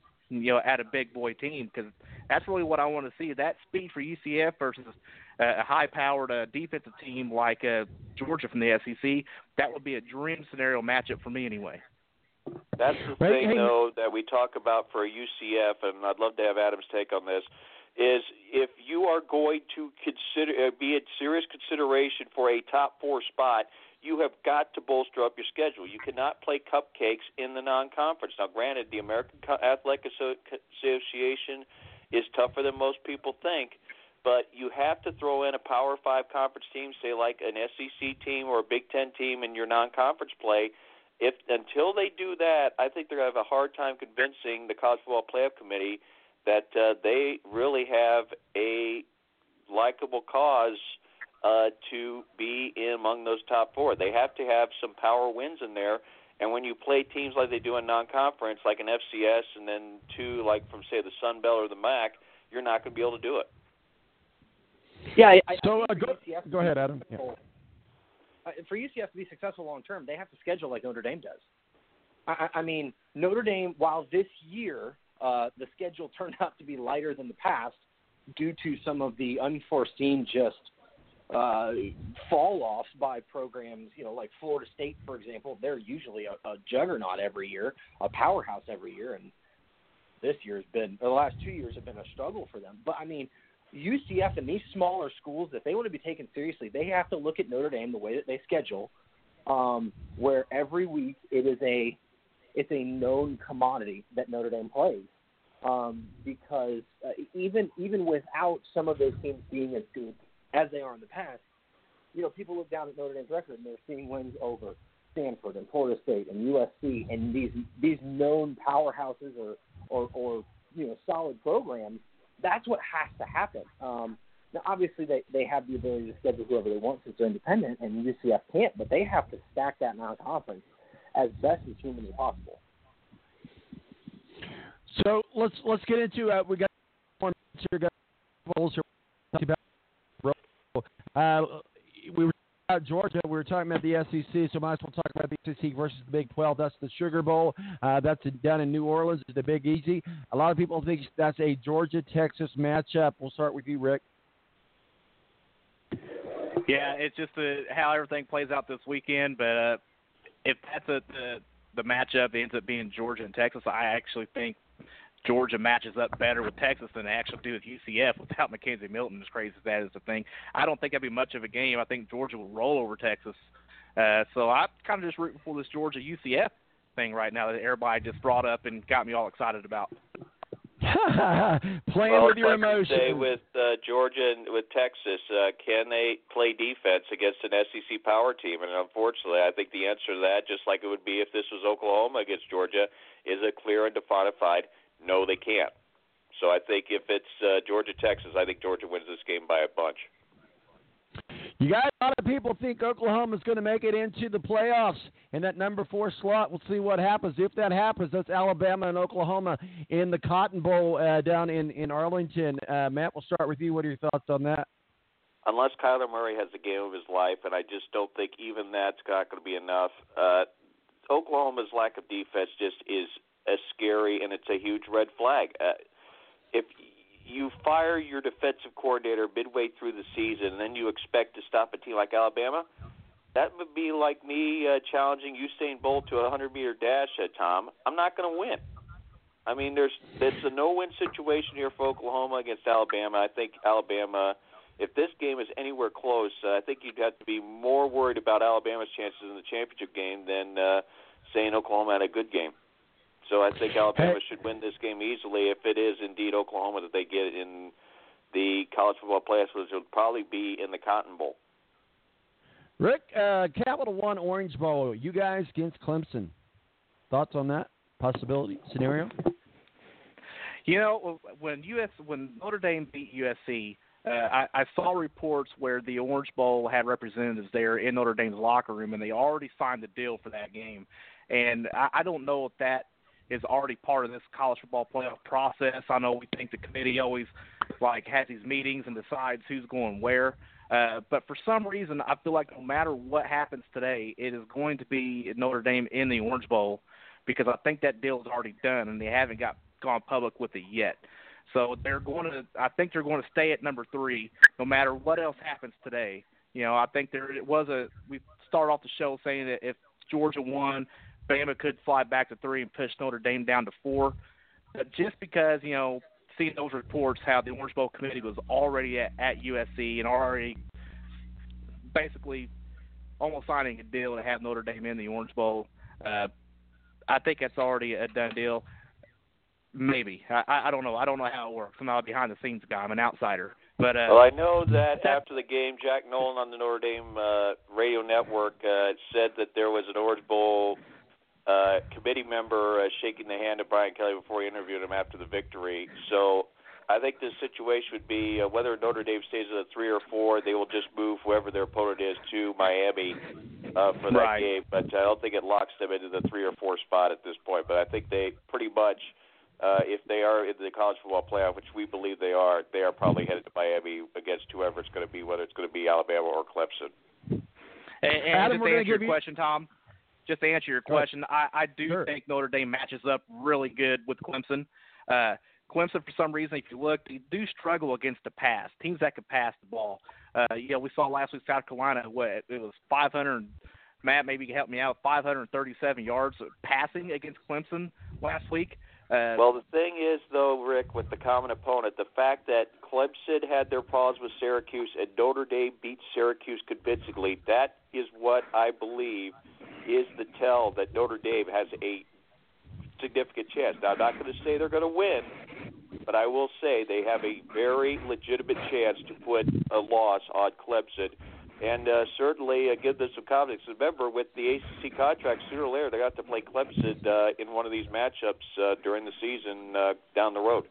you know, at a big boy team because that's really what I want to see. That speed for UCF versus a high-powered uh, defensive team like uh, Georgia from the SEC, that would be a dream scenario matchup for me anyway. That's the thing, though, that we talk about for UCF, and I'd love to have Adam's take on this. Is if you are going to consider uh, be in serious consideration for a top four spot, you have got to bolster up your schedule. You cannot play cupcakes in the non-conference. Now, granted, the American Athletic Association is tougher than most people think, but you have to throw in a Power Five conference team, say like an SEC team or a Big Ten team in your non-conference play. If until they do that, I think they're going to have a hard time convincing the College Football Playoff Committee that uh, they really have a likable cause uh, to be in among those top four. They have to have some power wins in there. And when you play teams like they do in non-conference, like an FCS, and then two like from say the Sun Belt or the MAC, you're not going to be able to do it. Yeah. I, I so uh, go, go ahead, Adam. Yeah. Uh, for UCF to be successful long term, they have to schedule like Notre Dame does. I, I mean, Notre Dame, while this year uh, the schedule turned out to be lighter than the past due to some of the unforeseen just uh, fall offs by programs, you know, like Florida State, for example. They're usually a, a juggernaut every year, a powerhouse every year, and this year has been, the last two years have been a struggle for them. But I mean, UCF and these smaller schools, if they want to be taken seriously, they have to look at Notre Dame the way that they schedule, um, where every week it is a it's a known commodity that Notre Dame plays. Um, because uh, even even without some of those teams being as good as they are in the past, you know, people look down at Notre Dame's record and they're seeing wins over Stanford and Florida State and USC and these these known powerhouses or or, or you know solid programs that's what has to happen. Um, now, obviously, they they have the ability to schedule whoever they want since they're independent, and UCF can't. But they have to stack that non-conference as best as humanly possible. So let's let's get into uh, we got one here. Uh, we were about Georgia. We were talking about the SEC, so might as well talk about the SEC versus the Big 12. That's the Sugar Bowl. Uh, that's down in New Orleans. It's the Big Easy. A lot of people think that's a Georgia Texas matchup. We'll start with you, Rick. Yeah, it's just uh, how everything plays out this weekend. But uh, if that's a, the the matchup ends up being Georgia and Texas, I actually think Georgia matches up better with Texas than they actually do with UCF without McKenzie Milton. As crazy as that is the thing, I don't think that'd be much of a game. I think Georgia will roll over Texas. Uh, so I'm kind of just rooting for this Georgia UCF thing right now that everybody just brought up and got me all excited about. Playing well, with your like emotions. Say with uh, Georgia and with Texas, uh, can they play defense against an SEC power team? And unfortunately, I think the answer to that, just like it would be if this was Oklahoma against Georgia, is a clear and defined no, they can't. So I think if it's uh, Georgia Texas, I think Georgia wins this game by a bunch. You guys, a lot of people think Oklahoma's going to make it into the playoffs in that number four slot. We'll see what happens. If that happens, that's Alabama and Oklahoma in the Cotton Bowl uh, down in in Arlington. Uh, Matt, we'll start with you. What are your thoughts on that? Unless Kyler Murray has the game of his life, and I just don't think even that's not going to be enough. Uh, Oklahoma's lack of defense just is as scary, and it's a huge red flag. Uh, if you fire your defensive coordinator midway through the season, and then you expect to stop a team like Alabama, that would be like me uh, challenging Usain Bolt to a 100 meter dash, uh, Tom. I'm not going to win. I mean, there's it's a no-win situation here for Oklahoma against Alabama. I think Alabama, if this game is anywhere close, uh, I think you'd have to be more worried about Alabama's chances in the championship game than uh, saying Oklahoma had a good game. So I think Alabama should win this game easily if it is indeed Oklahoma that they get in the college football playoffs, which will probably be in the Cotton Bowl. Rick, uh, Capital One Orange Bowl, you guys against Clemson. Thoughts on that possibility scenario? You know, when US when Notre Dame beat USC, uh, I, I saw reports where the Orange Bowl had representatives there in Notre Dame's locker room, and they already signed the deal for that game. And I, I don't know if that is already part of this college football playoff process. I know we think the committee always like has these meetings and decides who's going where. Uh, but for some reason, I feel like no matter what happens today, it is going to be Notre Dame in the Orange Bowl because I think that deal is already done and they haven't got gone public with it yet. So they're going to. I think they're going to stay at number three, no matter what else happens today. You know, I think there it was a. We start off the show saying that if Georgia won, Bama could fly back to three and push Notre Dame down to four. But just because you know, seeing those reports how the Orange Bowl committee was already at, at USC and already basically almost signing a deal to have Notre Dame in the Orange Bowl, uh, I think that's already a done deal. Maybe I, I don't know. I don't know how it works. I'm not a behind the scenes guy. I'm an outsider. But uh, well, I know that after the game, Jack Nolan on the Notre Dame uh, radio network uh, said that there was an Orange Bowl uh, committee member uh, shaking the hand of Brian Kelly before he interviewed him after the victory. So I think this situation would be uh, whether Notre Dame stays at a three or four, they will just move whoever their opponent is to Miami uh, for that Right. game. But I don't think it locks them into the three or four spot at this point. But I think they pretty much, uh, if they are in the college football playoff, which we believe they are, they are probably headed to Miami against whoever it's going to be, whether it's going to be Alabama or Clemson. And, and Adam, just we're to gonna answer your you- question, Tom, just to answer your Go ahead. question, I, I do Sure. think Notre Dame matches up really good with Clemson. Uh, Clemson, for some reason, if you look, they do struggle against the pass. Teams that can pass the ball. Uh, you know, we saw last week South Carolina. What it was 500. Matt, maybe you can help me out. 537 yards passing against Clemson last week. Uh, Well, the thing is, though, Rick, with the common opponent, the fact that Clemson had their pause with Syracuse and Notre Dame beat Syracuse convincingly, that is what I believe is the tell that Notre Dame has a significant chance. Now, I'm not going to say they're going to win, but I will say they have a very legitimate chance to put a loss on Clemson. And uh, certainly uh, give them some confidence. Remember, with the ACC contract, sooner or later they got to play Clemson uh, in one of these matchups uh, during the season uh, down the road.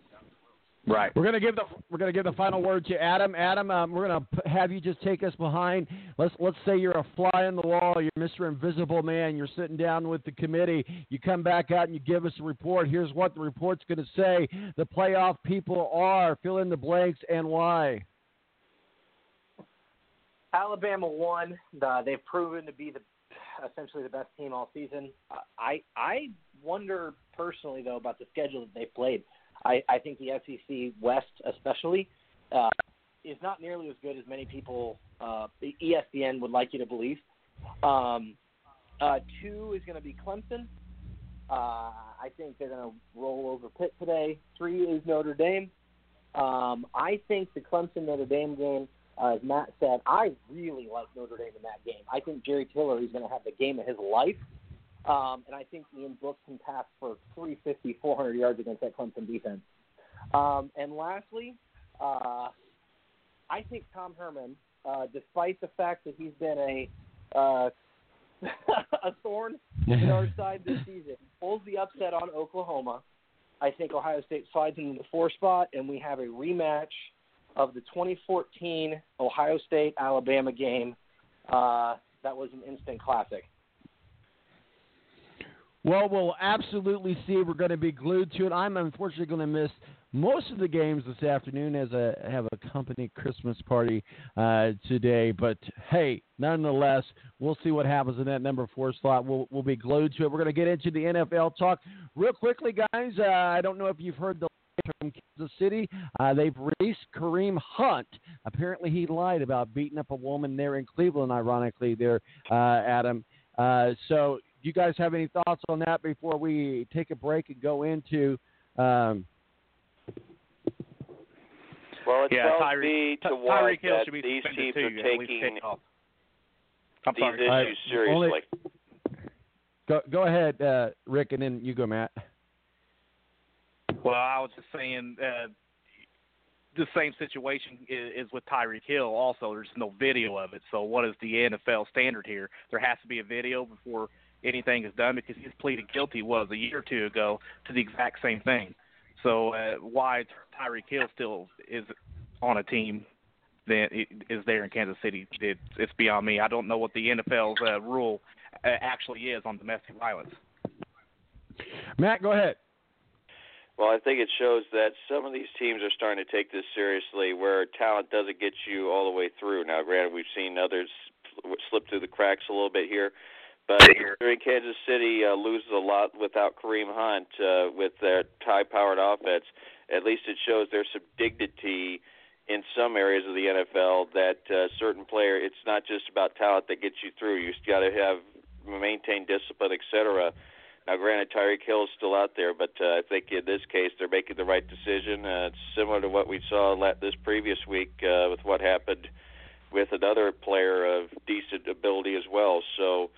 Right. We're gonna give the we're gonna give the final word to Adam. Adam, um, we're gonna p- have you just take us behind. Let's let's say you're a fly in the wall. You're Mr. Invisible Man. You're sitting down with the committee. You come back out and you give us a report. Here's what the report's gonna say. The playoff people are fill in the blanks and why. Alabama won. Uh, they've proven to be the essentially the best team all season. Uh, I I wonder personally though about the schedule that they've played. I, I think the SEC West especially uh, is not nearly as good as many people uh, ESPN would like you to believe. Um, uh, two is going to be Clemson. Uh, I think they're going to roll over Pitt today. Three is Notre Dame. Um, I think the Clemson Notre Dame game, uh, as Matt said, I really like Notre Dame in that game. I think Jerry Tillery is going to have the game of his life. Um, and I think Ian Book can pass for 350, 400 yards against that Clemson defense. Um, and lastly, uh, I think Tom Herman, uh, despite the fact that he's been a uh, a thorn in our side this season, pulls the upset on Oklahoma. I think Ohio State slides into the four spot, and we have a rematch of the 2014 Ohio State Alabama game. Uh, that was an instant classic. Well, we'll absolutely see. We're going to be glued to it. I'm unfortunately going to miss most of the games this afternoon as I have a company Christmas party uh, today. But hey, nonetheless, we'll see what happens in that number four slot. We'll we'll be glued to it. We're going to get into the NFL talk real quickly, guys. Uh, I don't know if you've heard the from Kansas City. Uh, they've released Kareem Hunt. Apparently, he lied about beating up a woman there in Cleveland. Ironically, there, uh, Adam. Uh, so, you guys have any thoughts on that before we take a break and go into? Um, well, it yeah, tells Tyreek, me to Ty- warrant Tyreek Hill that should be these suspended teams too, are at taking kicked off. These sorry. Issues seriously. only- go, go ahead, uh, Rick, and then you go, Matt. Well, I was just saying uh, the same situation is, is with Tyreek Hill. Also, there's no video of it. So, what is the NFL standard here? There has to be a video before anything is done because he's pleaded guilty was a year or two ago to the exact same thing. So, uh, why Tyreek Hill still is on a team that is there in Kansas City? It, it's beyond me. I don't know what the NFL's uh, rule uh, actually is on domestic violence. Matt, go ahead. Well, I think it shows that some of these teams are starting to take this seriously, where talent doesn't get you all the way through. Now, granted, we've seen others slip through the cracks a little bit here, but during Kansas City uh, loses a lot without Kareem Hunt uh, with their high-powered offense. At least it shows there's some dignity in some areas of the NFL that uh, certain player. It's not just about talent that gets you through. You got to have maintain discipline, etc. Now, granted, Tyreek Hill is still out there, but uh, I think in this case they're making the right decision. Uh, it's similar to what we saw this previous week uh, with what happened with another player of decent ability as well. So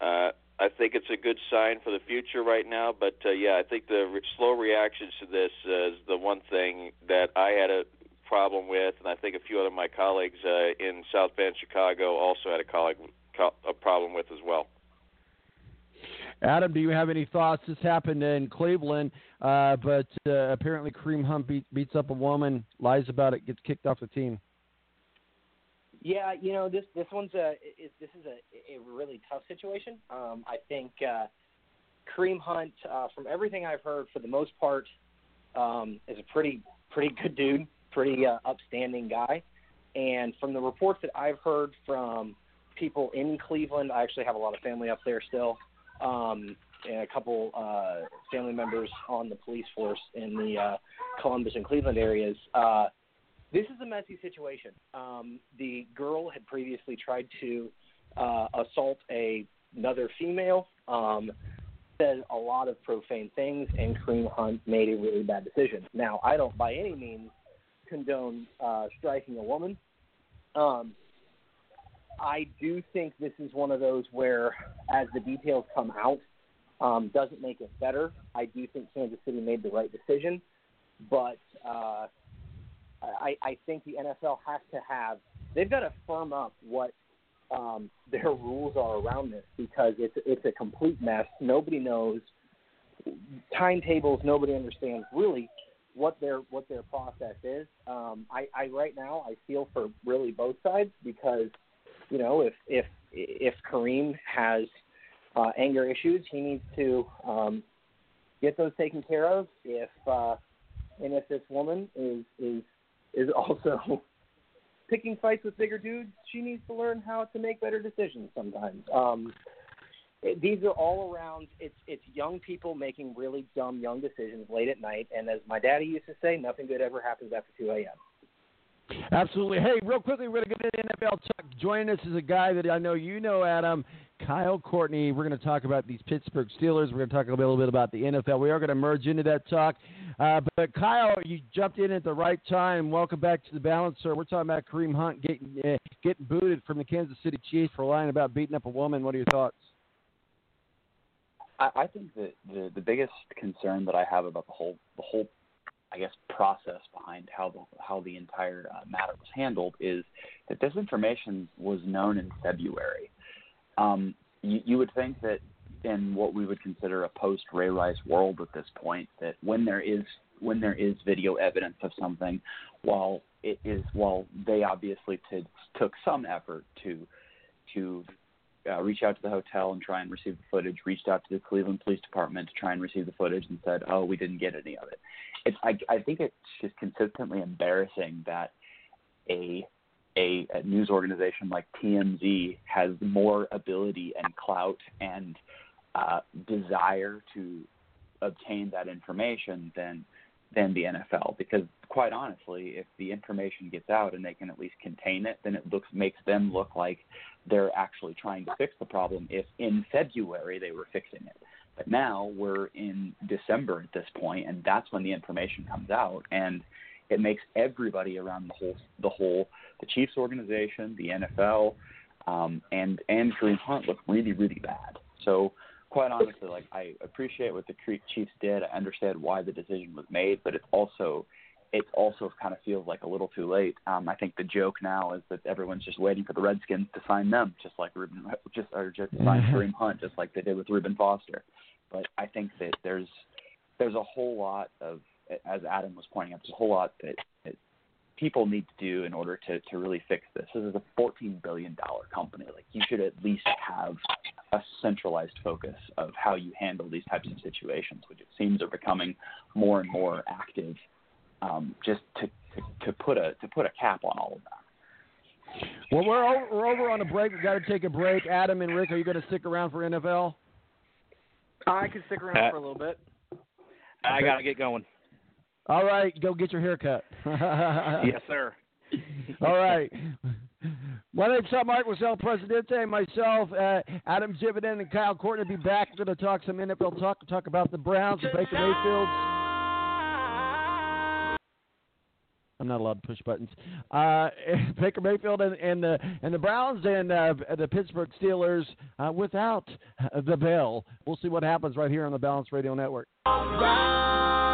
I think it's a good sign for the future right now. But uh, yeah, I think the re- slow reactions to this uh, is the one thing that I had a problem with, and I think a few other of my colleagues uh, in South Bend, Chicago, also had a colleague co- a problem with as well. Adam, do you have any thoughts? This happened in Cleveland, uh, but uh, apparently Kareem Hunt beat, beats up a woman, lies about it, gets kicked off the team. Yeah, you know this this one's a is, this is a, a really tough situation. Um, I think uh, Kareem Hunt, uh, from everything I've heard, for the most part, um, is a pretty pretty good dude, pretty uh, upstanding guy. And from the reports that I've heard from people in Cleveland, I actually have a lot of family up there still, um, and a couple uh, family members on the police force in the uh, Columbus and Cleveland areas. Uh, this is a messy situation. Um, the girl had previously tried to uh, assault a, another female, um, said a lot of profane things, and Kareem Hunt made a really bad decision. Now, I don't by any means condone uh, striking a woman. Um, I do think this is one of those where, as the details come out, um, doesn't make it better. I do think Kansas City made the right decision, but uh, I, I think the NFL has to have they've got to firm up what um, their rules are around this because it's it's a complete mess. Nobody knows timetables. Nobody understands really what their what their process is. Um, I, I right now I feel for really both sides because you know if if if Kareem has uh, anger issues, he needs to um, get those taken care of. If uh, and if this woman is is is also picking fights with bigger dudes, she needs to learn how to make better decisions sometimes. Um, these are all around. It's it's young people making really dumb young decisions late at night, and as my daddy used to say, nothing good ever happens after 2 a.m. Absolutely. Hey, real quickly, we're going to get into NFL talk. Joining us is a guy that I know you know, Adam, Kyle Courtney. We're going to talk about these Pittsburgh Steelers. We're going to talk a little bit about the NFL. We are going to merge into that talk. Uh, but Kyle, you jumped in at the right time. Welcome back to the Balancer. We're talking about Kareem Hunt getting uh, getting booted from the Kansas City Chiefs for lying about beating up a woman. What are your thoughts? I, I think that the the biggest concern that I have about the whole the whole I guess process behind how the how the entire uh, matter was handled is that this information was known in February. Um, you, you would think that in what we would consider a post Ray Rice world at this point, that when there is when there is video evidence of something, while it is while they obviously t- took some effort to to uh, reach out to the hotel and try and receive the footage, reached out to the Cleveland Police Department to try and receive the footage, and said, "Oh, we didn't get any of it." It's I, I think it's just consistently embarrassing that a a, a news organization like TMZ has more ability and clout and uh, desire to obtain that information than than the NFL because quite honestly if the information gets out and they can at least contain it then it looks makes them look like they're actually trying to fix the problem if in February they were fixing it. But now we're in December at this point and that's when the information comes out. And it makes everybody around the whole the whole the Chiefs organization the NFL um, and and Kareem Hunt look really really bad so quite honestly, like I appreciate what the Chiefs did. I understand why the decision was made, but it's also it also kind of feels like a little too late. Um, I think the joke now is that everyone's just waiting for the Redskins to sign them, just like Reuben, just or just sign Mm-hmm. Kareem Hunt, just like they did with Reuben Foster. But I think that there's there's a whole lot of, as Adam was pointing out, there's a whole lot that, that people need to do in order to to really fix this. This is a 14 billion dollar company. Like you should at least have a centralized focus of how you handle these types of situations, which it seems are becoming more and more active. Um, just to, to to put a to put a cap on all of that. Well, we're over, we're over on a break. We've got to take a break. Adam and Rick, are you going to stick around for NFL? I can stick around Uh, for a little bit. I got to get going. All right, go get your hair cut. yes, sir. All right. My name's Tom Mark El Presidente. Myself, uh, Adam Jividen, and Kyle Courtney will be back. We're going to talk some NFL talk, talk about the Browns, the Baker Mayfield. I'm not allowed to push buttons. Uh, Baker Mayfield and, and the and the Browns and uh, the Pittsburgh Steelers uh, without the bell. We'll see what happens right here on the Balance Radio Network. Players,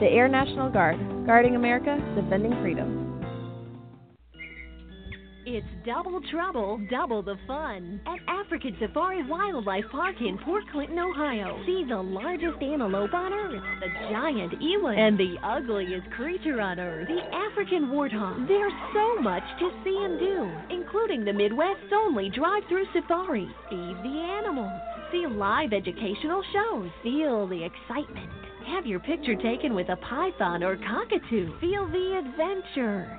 The Air National Guard, guarding America, defending freedom. It's double trouble, double the fun at African Safari Wildlife Park in Port Clinton, Ohio. See the largest antelope on Earth, the giant eland, and the ugliest creature on Earth, the African warthog. There's so much to see and do, including the Midwest's only drive-through safari. Feed the animals, see live educational shows, feel the excitement. Have your picture taken with a python or cockatoo. Feel the adventure.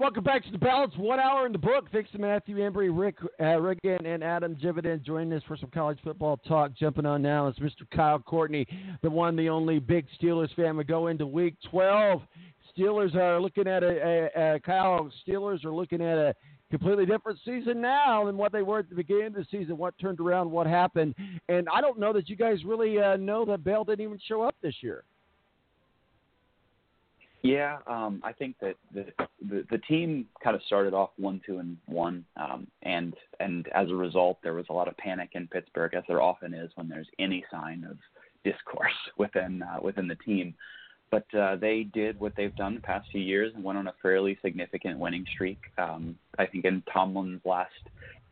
Welcome back to the Balance. One hour in the book. Thanks to Matthew Embry, Rick uh, Riggin, and Adam Jividen joining us for some college football talk. Jumping on now is Mr. Kyle Courtney, the one, the only big Steelers fan. We go into Week 12. Steelers are looking at a, a, a Kyle. Steelers are looking at a completely different season now than what they were at the beginning of the season. What turned around? What happened? And I don't know that you guys really uh, know that Bell didn't even show up this year. Yeah, um, I think that the, the the team kind of started off one, two, and one, um, and and as a result, there was a lot of panic in Pittsburgh, as there often is when there's any sign of discourse within uh, within the team. But uh, they did what they've done the past few years and went on a fairly significant winning streak. Um, I think in Tomlin's last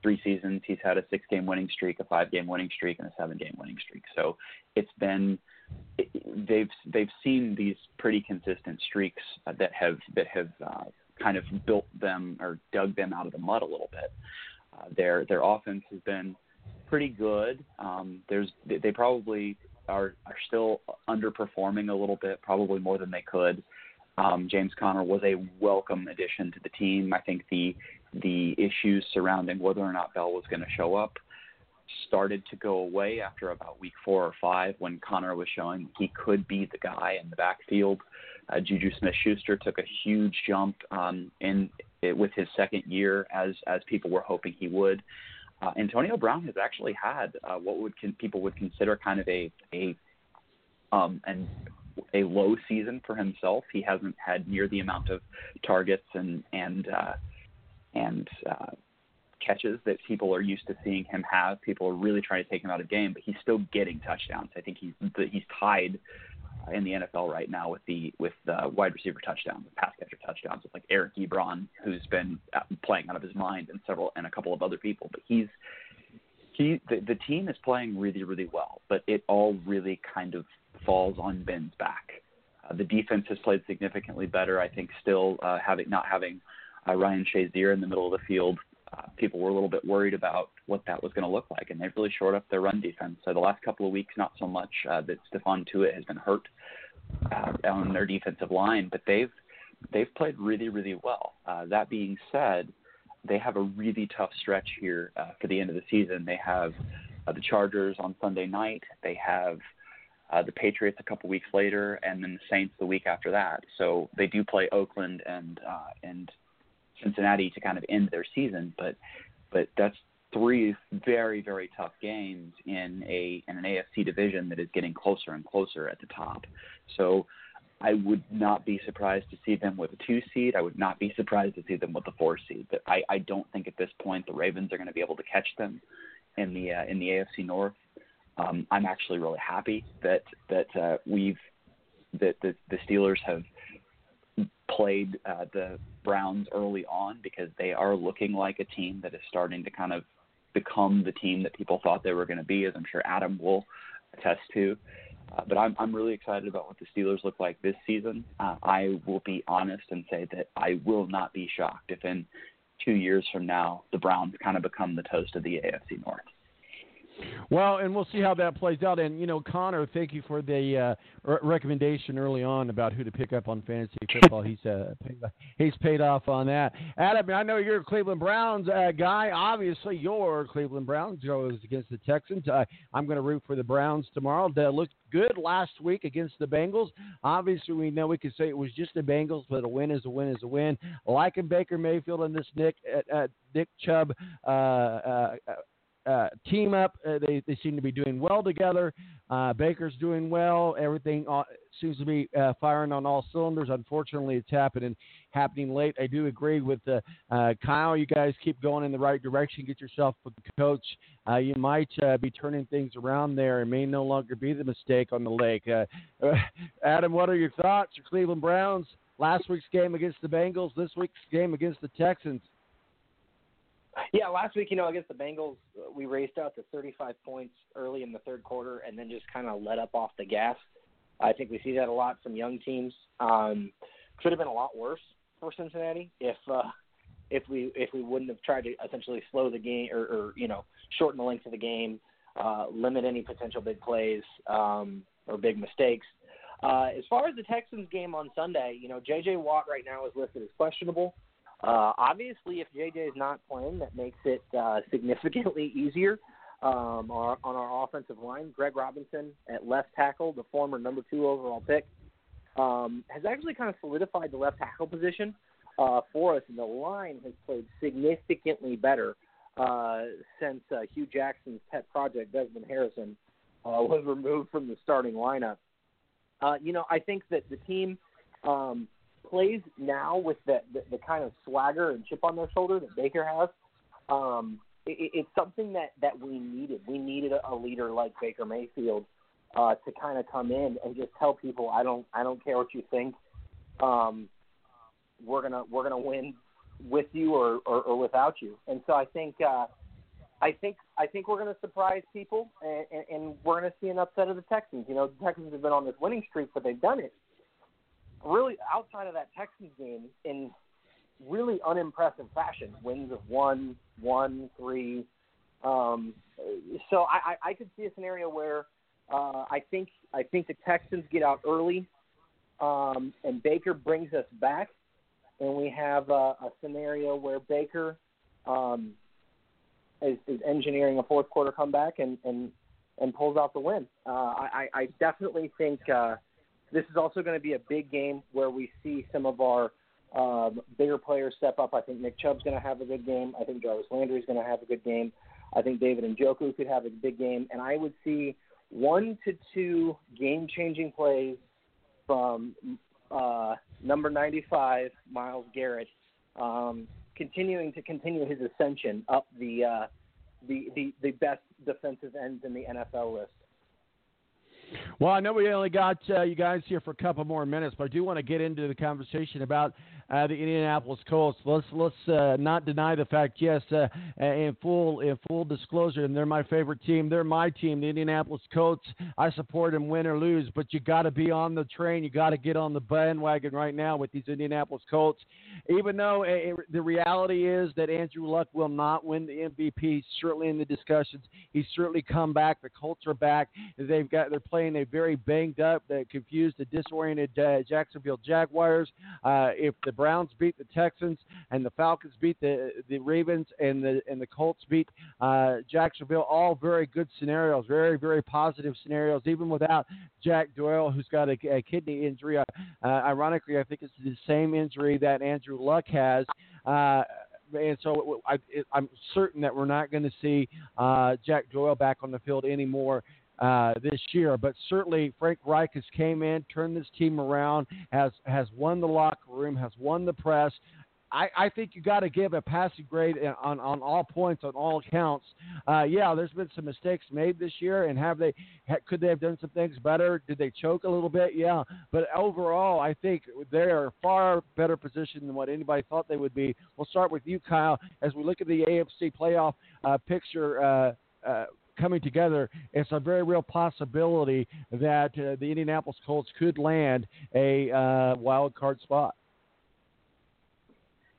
three seasons, he's had a six-game winning streak, a five-game winning streak, and a seven-game winning streak. So it's been they've they've seen these pretty consistent streaks that have that have uh, kind of built them or dug them out of the mud a little bit. Uh, their their offense has been pretty good. Um, there's they probably are are still underperforming a little bit, probably more than they could. Um, James Conner was a welcome addition to the team. I think the the issues surrounding whether or not Bell was going to show up started to go away after about week four or five when Conner was showing he could be the guy in the backfield. Uh, Juju Smith-Schuster took a huge jump um, in it, with his second year, as as people were hoping he would. Uh, Antonio Brown has actually had uh, what would con- people would consider kind of a a um, and a low season for himself. He hasn't had near the amount of targets and and uh, and uh, catches that people are used to seeing him have. People are really trying to take him out of game, but he's still getting touchdowns. I think he's he's tied in the NFL right now with the with the wide receiver touchdowns, pass catcher touchdowns with like Eric Ebron, who's been uh, playing out of his mind, and several and a couple of other people. But he's he the, the team is playing really really well, but it all really kind of falls on Ben's back. Uh, the defense has played significantly better. I think still uh, having not having uh, Ryan Shazier in the middle of the field uh, people were a little bit worried about what that was going to look like, and they've really shored up their run defense. So the last couple of weeks, not so much uh, that Stephon Tuitt has been hurt uh, on their defensive line, but they've they've played really, really well. Uh, that being said, they have a really tough stretch here uh, for the end of the season. They have uh, the Chargers on Sunday night. They have uh, the Patriots a couple weeks later, and then the Saints the week after that. So they do play Oakland and uh, and Cincinnati to kind of end their season. But but that's three very very tough games in a in an AFC division that is getting closer and closer at the top. So I would not be surprised to see them with a two seed. I would not be surprised to see them with a four seed. But I, I don't think at this point the Ravens are going to be able to catch them in the uh, in the AFC North. Um, I'm actually really happy that that uh, we've that the, the Steelers have played uh, the Browns early on because they are looking like a team that is starting to kind of become the team that people thought they were going to be, as I'm sure Adam will attest to. Uh, but I'm I'm really excited about what the Steelers look like this season. Uh, I will be honest and say that I will not be shocked if in two years from now the Browns kind of become the toast of the AFC North. Well, and we'll see how that plays out. And you know, Connor, thank you for the uh, re- recommendation early on about who to pick up on fantasy football. he's uh, he's paid off on that. Adam, I know you're a Cleveland Browns uh, guy. Obviously, your Cleveland Browns goes against the Texans. Uh, I'm going to root for the Browns tomorrow. They looked good last week against the Bengals. Obviously, we know we could say it was just the Bengals, but a win is a win is a win. Liking Baker Mayfield and this Nick uh, uh, Nick Chubb. Uh, team up. Uh, they they seem to be doing well together. Uh, Baker's doing well. Everything uh, seems to be uh, firing on all cylinders. Unfortunately, it's happening happening late. I do agree with uh, Kyle. You guys keep going in the right direction. Get yourself a coach. You might be turning things around there. It may no longer be the mistake on the lake. Adam, what are your thoughts? Your Cleveland Browns. Last week's game against the Bengals. This week's game against the Texans. Yeah, last week, you know, against the Bengals, we raced out to 35 points early in the third quarter and then just kind of let up off the gas. I think we see that a lot from young teams. Um, could have been a lot worse for Cincinnati if uh, if we if we wouldn't have tried to essentially slow the game or, or you know shorten the length of the game, uh, limit any potential big plays um, or big mistakes. Uh, as far as the Texans game on Sunday, you know, J.J. Watt right now is listed as questionable. Uh, obviously, if JJ is not playing, that makes it uh, significantly easier um, on, our, on our offensive line. Greg Robinson at left tackle, the former number two overall pick, um, has actually kind of solidified the left tackle position uh, for us, and the line has played significantly better uh, since uh, Hue Jackson's pet project, Desmond Harrison, uh, was removed from the starting lineup. Uh, you know, I think that the team um, plays now with the, the, the kind of swagger and chip on their shoulder that Baker has. Um, it, it's something that, that we needed. We needed a, leader like Baker Mayfield uh, to kind of come in and just tell people, I don't, I don't care what you think. Um, we're gonna, we're gonna win with you or, or, or without you. And so I think, uh, I think I think we're to surprise people, and, and, and we're to see an upset of the Texans. You know, the Texans have been on this winning streak, but they've done it really outside of that Texans game in really unimpressive fashion. Wins of one, one, three. Um, so I, I, I could see a scenario where uh, I think I think the Texans get out early, um, and Baker brings us back, and we have a, a scenario where Baker um, is, is engineering a fourth quarter comeback and and and pulls out the win. Uh, I, I definitely think uh, this is also going to be a big game where we see some of our um, bigger players step up. I think Nick Chubb's going to have a good game. I think Jarvis Landry is going to have a good game. I think David and Njoku could have a big game, and I would see one to two game-changing plays from uh, number 95, Myles Garrett, um, continuing to continue his ascension up the, uh, the the the best defensive ends in the NFL list. Well, I know we only got uh, you guys here for a couple more minutes, but I do want to get into the conversation about uh, the Indianapolis Colts. Let's let's uh, not deny the fact. Yes, uh, in full in full disclosure, and they're my favorite team. They're my team, the Indianapolis Colts. I support them, win or lose. But you got to be on the train. You got to get on the bandwagon right now with these Indianapolis Colts. Even though uh, the reality is that Andrew Luck will not win the MVP, certainly in the discussions, he's certainly come back. The Colts are back. They've got they're playing a very banged up, that confused, the disoriented uh, Jacksonville Jaguars. Uh, if the Browns beat the Texans and the Falcons beat the the Ravens and the and the Colts beat uh, Jacksonville. All very good scenarios, very very positive scenarios, even without Jack Doyle, who's got a, a kidney injury. Uh, ironically, I think it's the same injury that Andrew Luck has. Uh, and so I, am certain that we're not going to see uh, Jack Doyle back on the field anymore uh, this year. But certainly, Frank Reich has came in, turned this team around, has has won the locker room, has won the press. I, I think you got to give a passing grade on, on all points, on all accounts. Uh, yeah, there's been some mistakes made this year, and have they could they have done some things better? Did they choke a little bit? Yeah, but overall, I think they are far better positioned than what anybody thought they would be. We'll start with you, Kyle, as we look at the AFC playoff uh, picture. Uh, uh, coming together, it's a very real possibility that uh, the Indianapolis Colts could land a uh, wild card spot.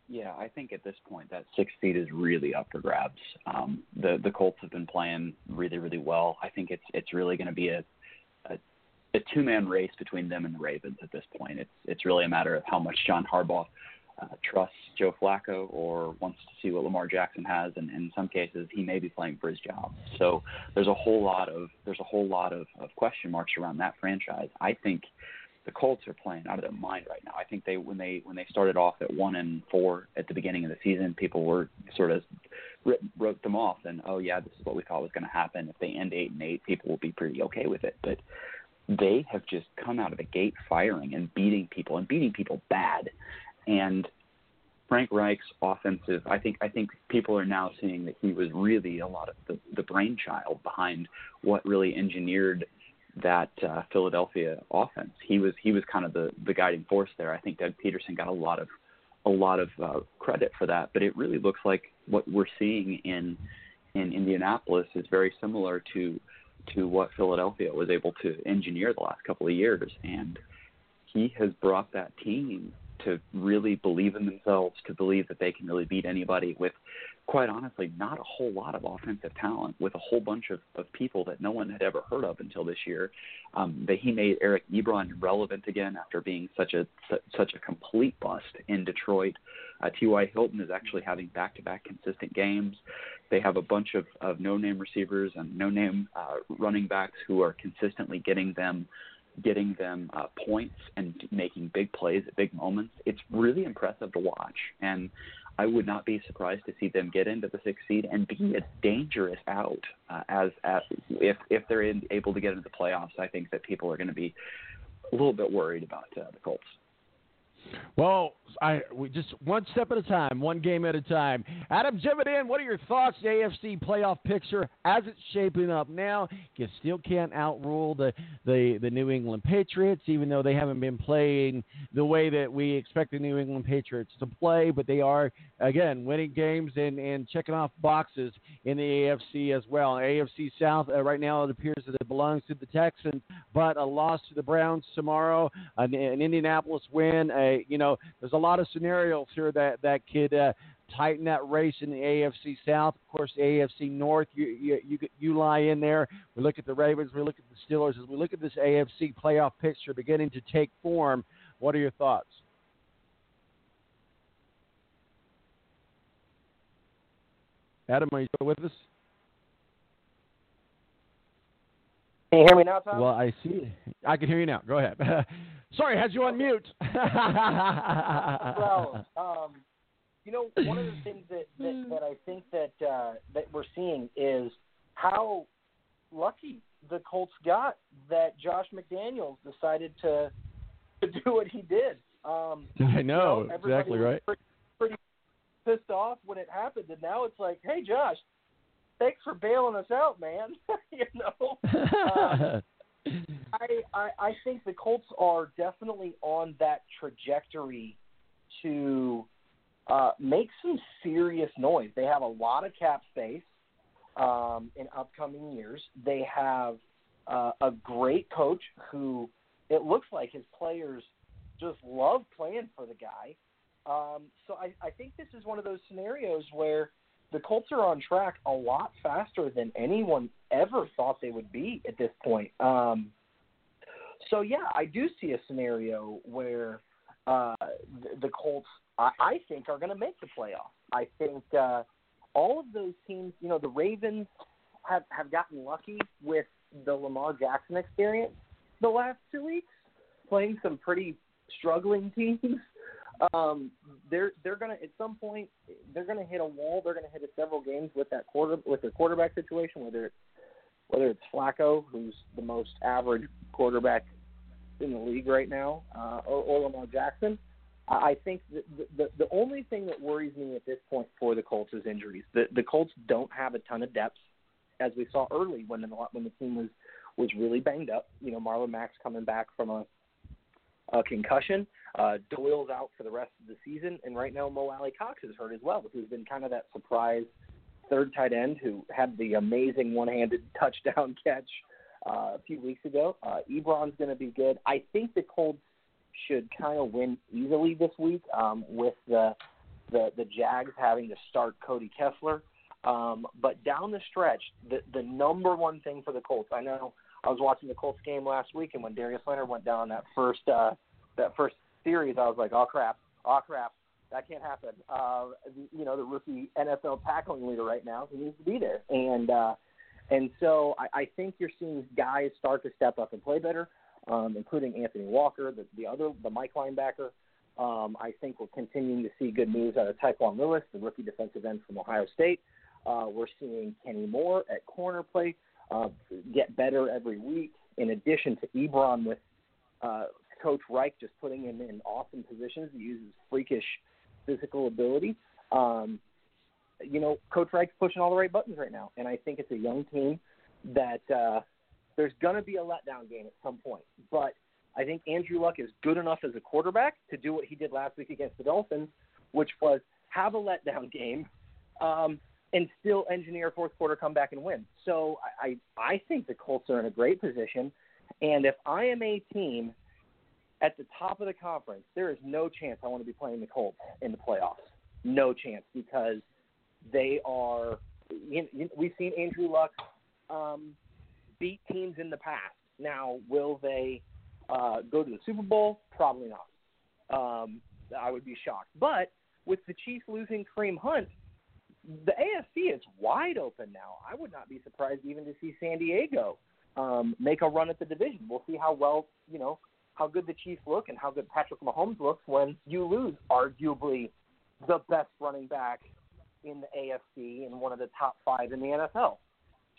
Yeah, I think at this point that six seed is really up for grabs. Um, the the Colts have been playing really really well. I think it's it's really going to be a, a a two man race between them and the Ravens at this point. It's it's really a matter of how much John Harbaugh uh, trusts Joe Flacco or wants to see what Lamar Jackson has, and, and in some cases he may be playing for his job. So there's a whole lot of there's a whole lot of, of question marks around that franchise. I think the Colts are playing out of their mind right now. I think they when they when they started off at one and four at the beginning of the season, people were sort of wrote, wrote them off and oh yeah, this is what we thought was going to happen. If they end eight and eight, people will be pretty okay with it. But they have just come out of the gate firing and beating people and beating people bad. And Frank Reich's offensive, I think I think people are now seeing that he was really a lot of the, the brainchild behind what really engineered that uh, Philadelphia offense. He was he was kind of the the guiding force there. I think Doug Pederson got a lot of a lot of uh, credit for that, but it really looks like what we're seeing in in Indianapolis is very similar to to what Philadelphia was able to engineer the last couple of years, and he has brought that team to really believe in themselves, to believe that they can really beat anybody with, quite honestly, not a whole lot of offensive talent, with a whole bunch of, of people that no one had ever heard of until this year. Um, that he made Eric Ebron relevant again after being such a such a complete bust in Detroit. Uh, T.Y. Hilton is actually having back-to-back consistent games. They have a bunch of, of no-name receivers and no-name uh, running backs who are consistently getting them getting them uh, points and making big plays at big moments. It's really impressive to watch, and I would not be surprised to see them get into the sixth seed and be a dangerous out uh, as, as if if they're in, able to get into the playoffs. I think that people are going to be a little bit worried about uh, the Colts. Well, I we just one step at a time, one game at a time. Adam Jividen, what are your thoughts? The AFC playoff picture as it's shaping up now. You still can't outrule the, the the New England Patriots, even though they haven't been playing the way that we expect the New England Patriots to play. But they are again winning games and and checking off boxes in the AFC as well. AFC South uh, right now it appears that it belongs to the Texans, but a loss to the Browns tomorrow, an, an Indianapolis win. A you know, there's a lot of scenarios here that that could uh, tighten that race in the AFC South. Of course, the AFC North, you, you you you lie in there. We look at the Ravens, we look at the Steelers. As we look at this AFC playoff picture beginning to take form, what are your thoughts? Adam, are you still with us? Can you hear me now, Tom? Well, I see. I can hear you now. Go ahead. Sorry, I had you on mute. well, um, you know, one of the things that, that, that I think that uh, that we're seeing is how lucky the Colts got that Josh McDaniels decided to to do what he did. Um, I know, you know exactly right. Pretty, pretty pissed off when it happened, and now it's like, hey, Josh, thanks for bailing us out, man. you know. Um, I, I I think the Colts are definitely on that trajectory to uh, make some serious noise. They have a lot of cap space um, in upcoming years. They have uh, a great coach who it looks like his players just love playing for the guy. Um, so I, I think this is one of those scenarios where the Colts are on track a lot faster than anyone ever thought they would be at this point. Um, so yeah, I do see a scenario where uh, the, the Colts, I, I think, are going to make the playoffs. I think uh, all of those teams, you know, the Ravens have have gotten lucky with the Lamar Jackson experience the last two weeks, playing some pretty struggling teams. Um, they're they're gonna at some point they're gonna hit a wall. They're gonna hit it several games with that quarter with their quarterback situation, whether it's whether it's Flacco, who's the most average quarterback in the league right now, uh, or, or Lamar Jackson. I think the, the the only thing that worries me at this point for the Colts is injuries. The the Colts don't have a ton of depth, as we saw early when the when the team was was really banged up. You know, Marlon Mack's coming back from a a concussion. Uh, Doyle's out for the rest of the season, and right now Mo Alie-Cox is hurt as well, who's been kind of that surprise third tight end who had the amazing one-handed touchdown catch uh, a few weeks ago. Uh, Ebron's going to be good. I think the Colts should kind of win easily this week um, with the, the the Jags having to start Cody Kessler. Um, but down the stretch, the the number one thing for the Colts, I know I was watching the Colts game last week, and when Darius Leonard went down that first uh, that first series, I was like, oh crap, oh crap, that can't happen. Uh, you know, the rookie NFL tackling leader right now, he needs to be there, and uh, and so I, I think you're seeing guys start to step up and play better, um, including Anthony Walker, the, the other, the Mike linebacker. Um, I think we're continuing to see good moves out of Tyquan Lewis, the rookie defensive end from Ohio State. Uh, we're seeing Kenny Moore at corner play uh, get better every week. In addition to Ebron with uh, Coach Reich just putting him in awesome positions. He uses freakish physical ability. Um, you know, Coach Reich's pushing all the right buttons right now, and I think it's a young team that uh, there's going to be a letdown game at some point. But I think Andrew Luck is good enough as a quarterback to do what he did last week against the Dolphins, which was have a letdown game um, and still engineer fourth quarter comeback and win. So I I think the Colts are in a great position, and if I am a team at the top of the conference, there is no chance I want to be playing the Colts in the playoffs. No chance because they are. You know, we've seen Andrew Luck um, beat teams in the past. Now, will they uh, go to the Super Bowl? Probably not. Um, I would be shocked. But with the Chiefs losing Kareem Hunt, the AFC is wide open now. I would not be surprised even to see San Diego um, make a run at the division. We'll see how well you know how good the Chiefs look and how good Patrick Mahomes looks when you lose arguably the best running back in the AFC and one of the top five in the NFL.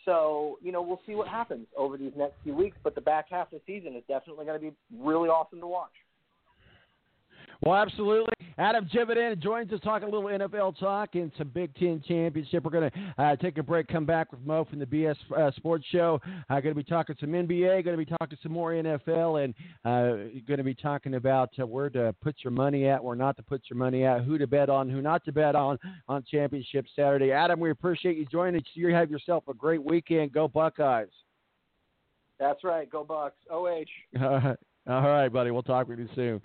So, you know, we'll see what happens over these next few weeks, but the back half of the season is definitely going to be really awesome to watch. Well, absolutely. Adam Jividen joins us, talking a little NFL talk and some Big Ten championship. We're going to uh, take a break, come back with Mo from the BS uh, Sports Show. Uh, going to be talking some NBA, going to be talking some more NFL, and uh, going to be talking about uh, where to put your money at, where not to put your money at, who to bet on, who not to bet on on Championship Saturday. Adam, we appreciate you joining us. You have yourself a great weekend. Go Buckeyes. That's right. Go Bucks. OH. All right, buddy. We'll talk with you soon.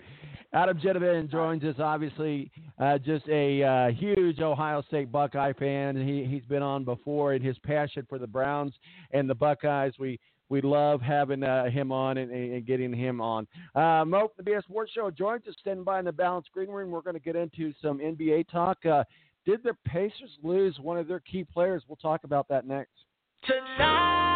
Adam Jenovan joins us. Obviously, uh, just a uh, huge Ohio State Buckeye fan. He he's been on before, and his passion for the Browns and the Buckeyes. We we love having uh, him on and, and, getting him on. Uh, Mo, the BS Sports Show joins us, standing by in the Balance Green Room. We're going to get into some NBA talk. Uh, did the Pacers lose one of their key players? We'll talk about that next. Tonight.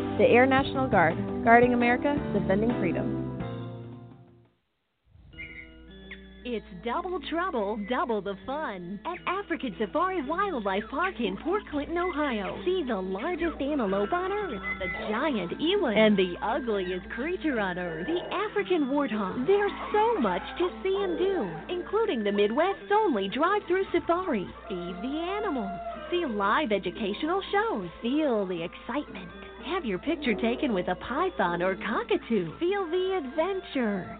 the Air National Guard, guarding America, defending freedom. It's double trouble, double the fun at African Safari Wildlife Park in Port Clinton, Ohio. See the largest antelope on earth, the giant eland, and the ugliest creature on earth, the African warthog. There's so much to see and do, including the Midwest's only drive-through safari. Feed the animals, see live educational shows, feel the excitement have your picture taken with a python or cockatoo. Feel the adventure.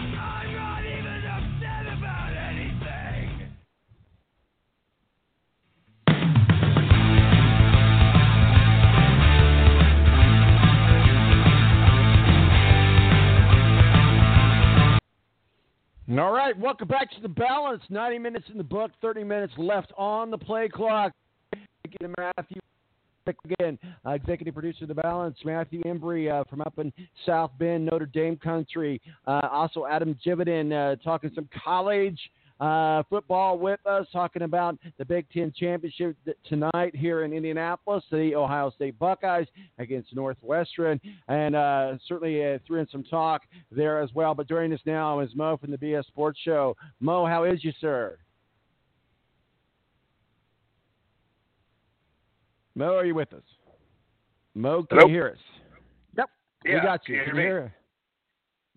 All right, welcome back to the balance. 90 minutes in the book, 30 minutes left on the play clock. Matthew again, uh, executive producer of the balance, Matthew Embry uh, from up in South Bend, Notre Dame country. Uh, also, Adam Jividan uh, talking some college uh, football with us, talking about the Big Ten championship th- tonight here in Indianapolis, the Ohio State Buckeyes against Northwestern, and uh, certainly uh, threw in some talk there as well. But joining us now is Mo from the BS Sports Show. Mo, how is you, sir? Mo, are you with us? Mo, can Hello? you hear us? Yep. we got you. can you Can hear me? hear?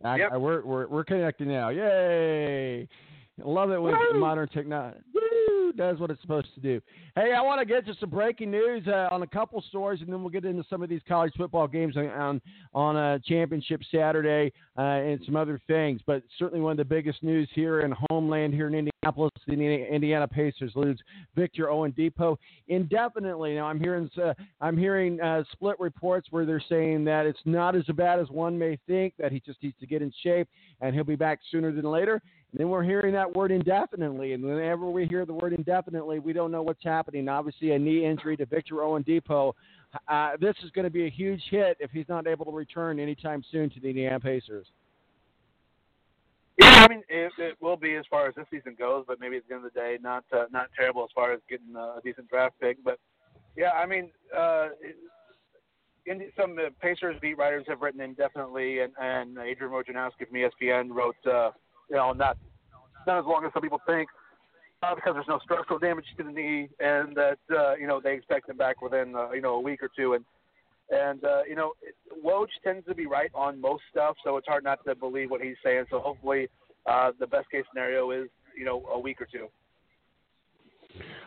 I, Yep. I- we're, we're, we're connected now. Yay. Love it when modern technology woo, does what it's supposed to do. Hey, I want to get to some breaking news uh, on a couple stories, and then we'll get into some of these college football games on on, on a championship Saturday uh, and some other things. But certainly one of the biggest news here in homeland here in Indianapolis, the Indiana- Indiana Pacers lose Victor Oladipo indefinitely. Now I'm hearing uh, I'm hearing uh, split reports where they're saying that it's not as bad as one may think. That he just needs to get in shape and he'll be back sooner than later. Then we're hearing that word indefinitely, and whenever we hear the word indefinitely, we don't know what's happening. Obviously, a knee injury to Victor Oladipo. Uh, this is going to be a huge hit if he's not able to return anytime soon to the Indiana Pacers. Yeah, I mean, it, it will be as far as this season goes, but maybe at the end of the day, not uh, not terrible as far as getting a decent draft pick. But yeah, I mean, uh, in, some uh, Pacers beat writers have written indefinitely, and, and Adrian Wojnarowski from ESPN wrote, uh, you know, not not as long as some people think, uh, because there's no structural damage to the knee, and that uh, you know they expect him back within uh, you know a week or two, and and uh, you know Woj tends to be right on most stuff, so it's hard not to believe what he's saying. So hopefully, uh, the best case scenario is you know a week or two.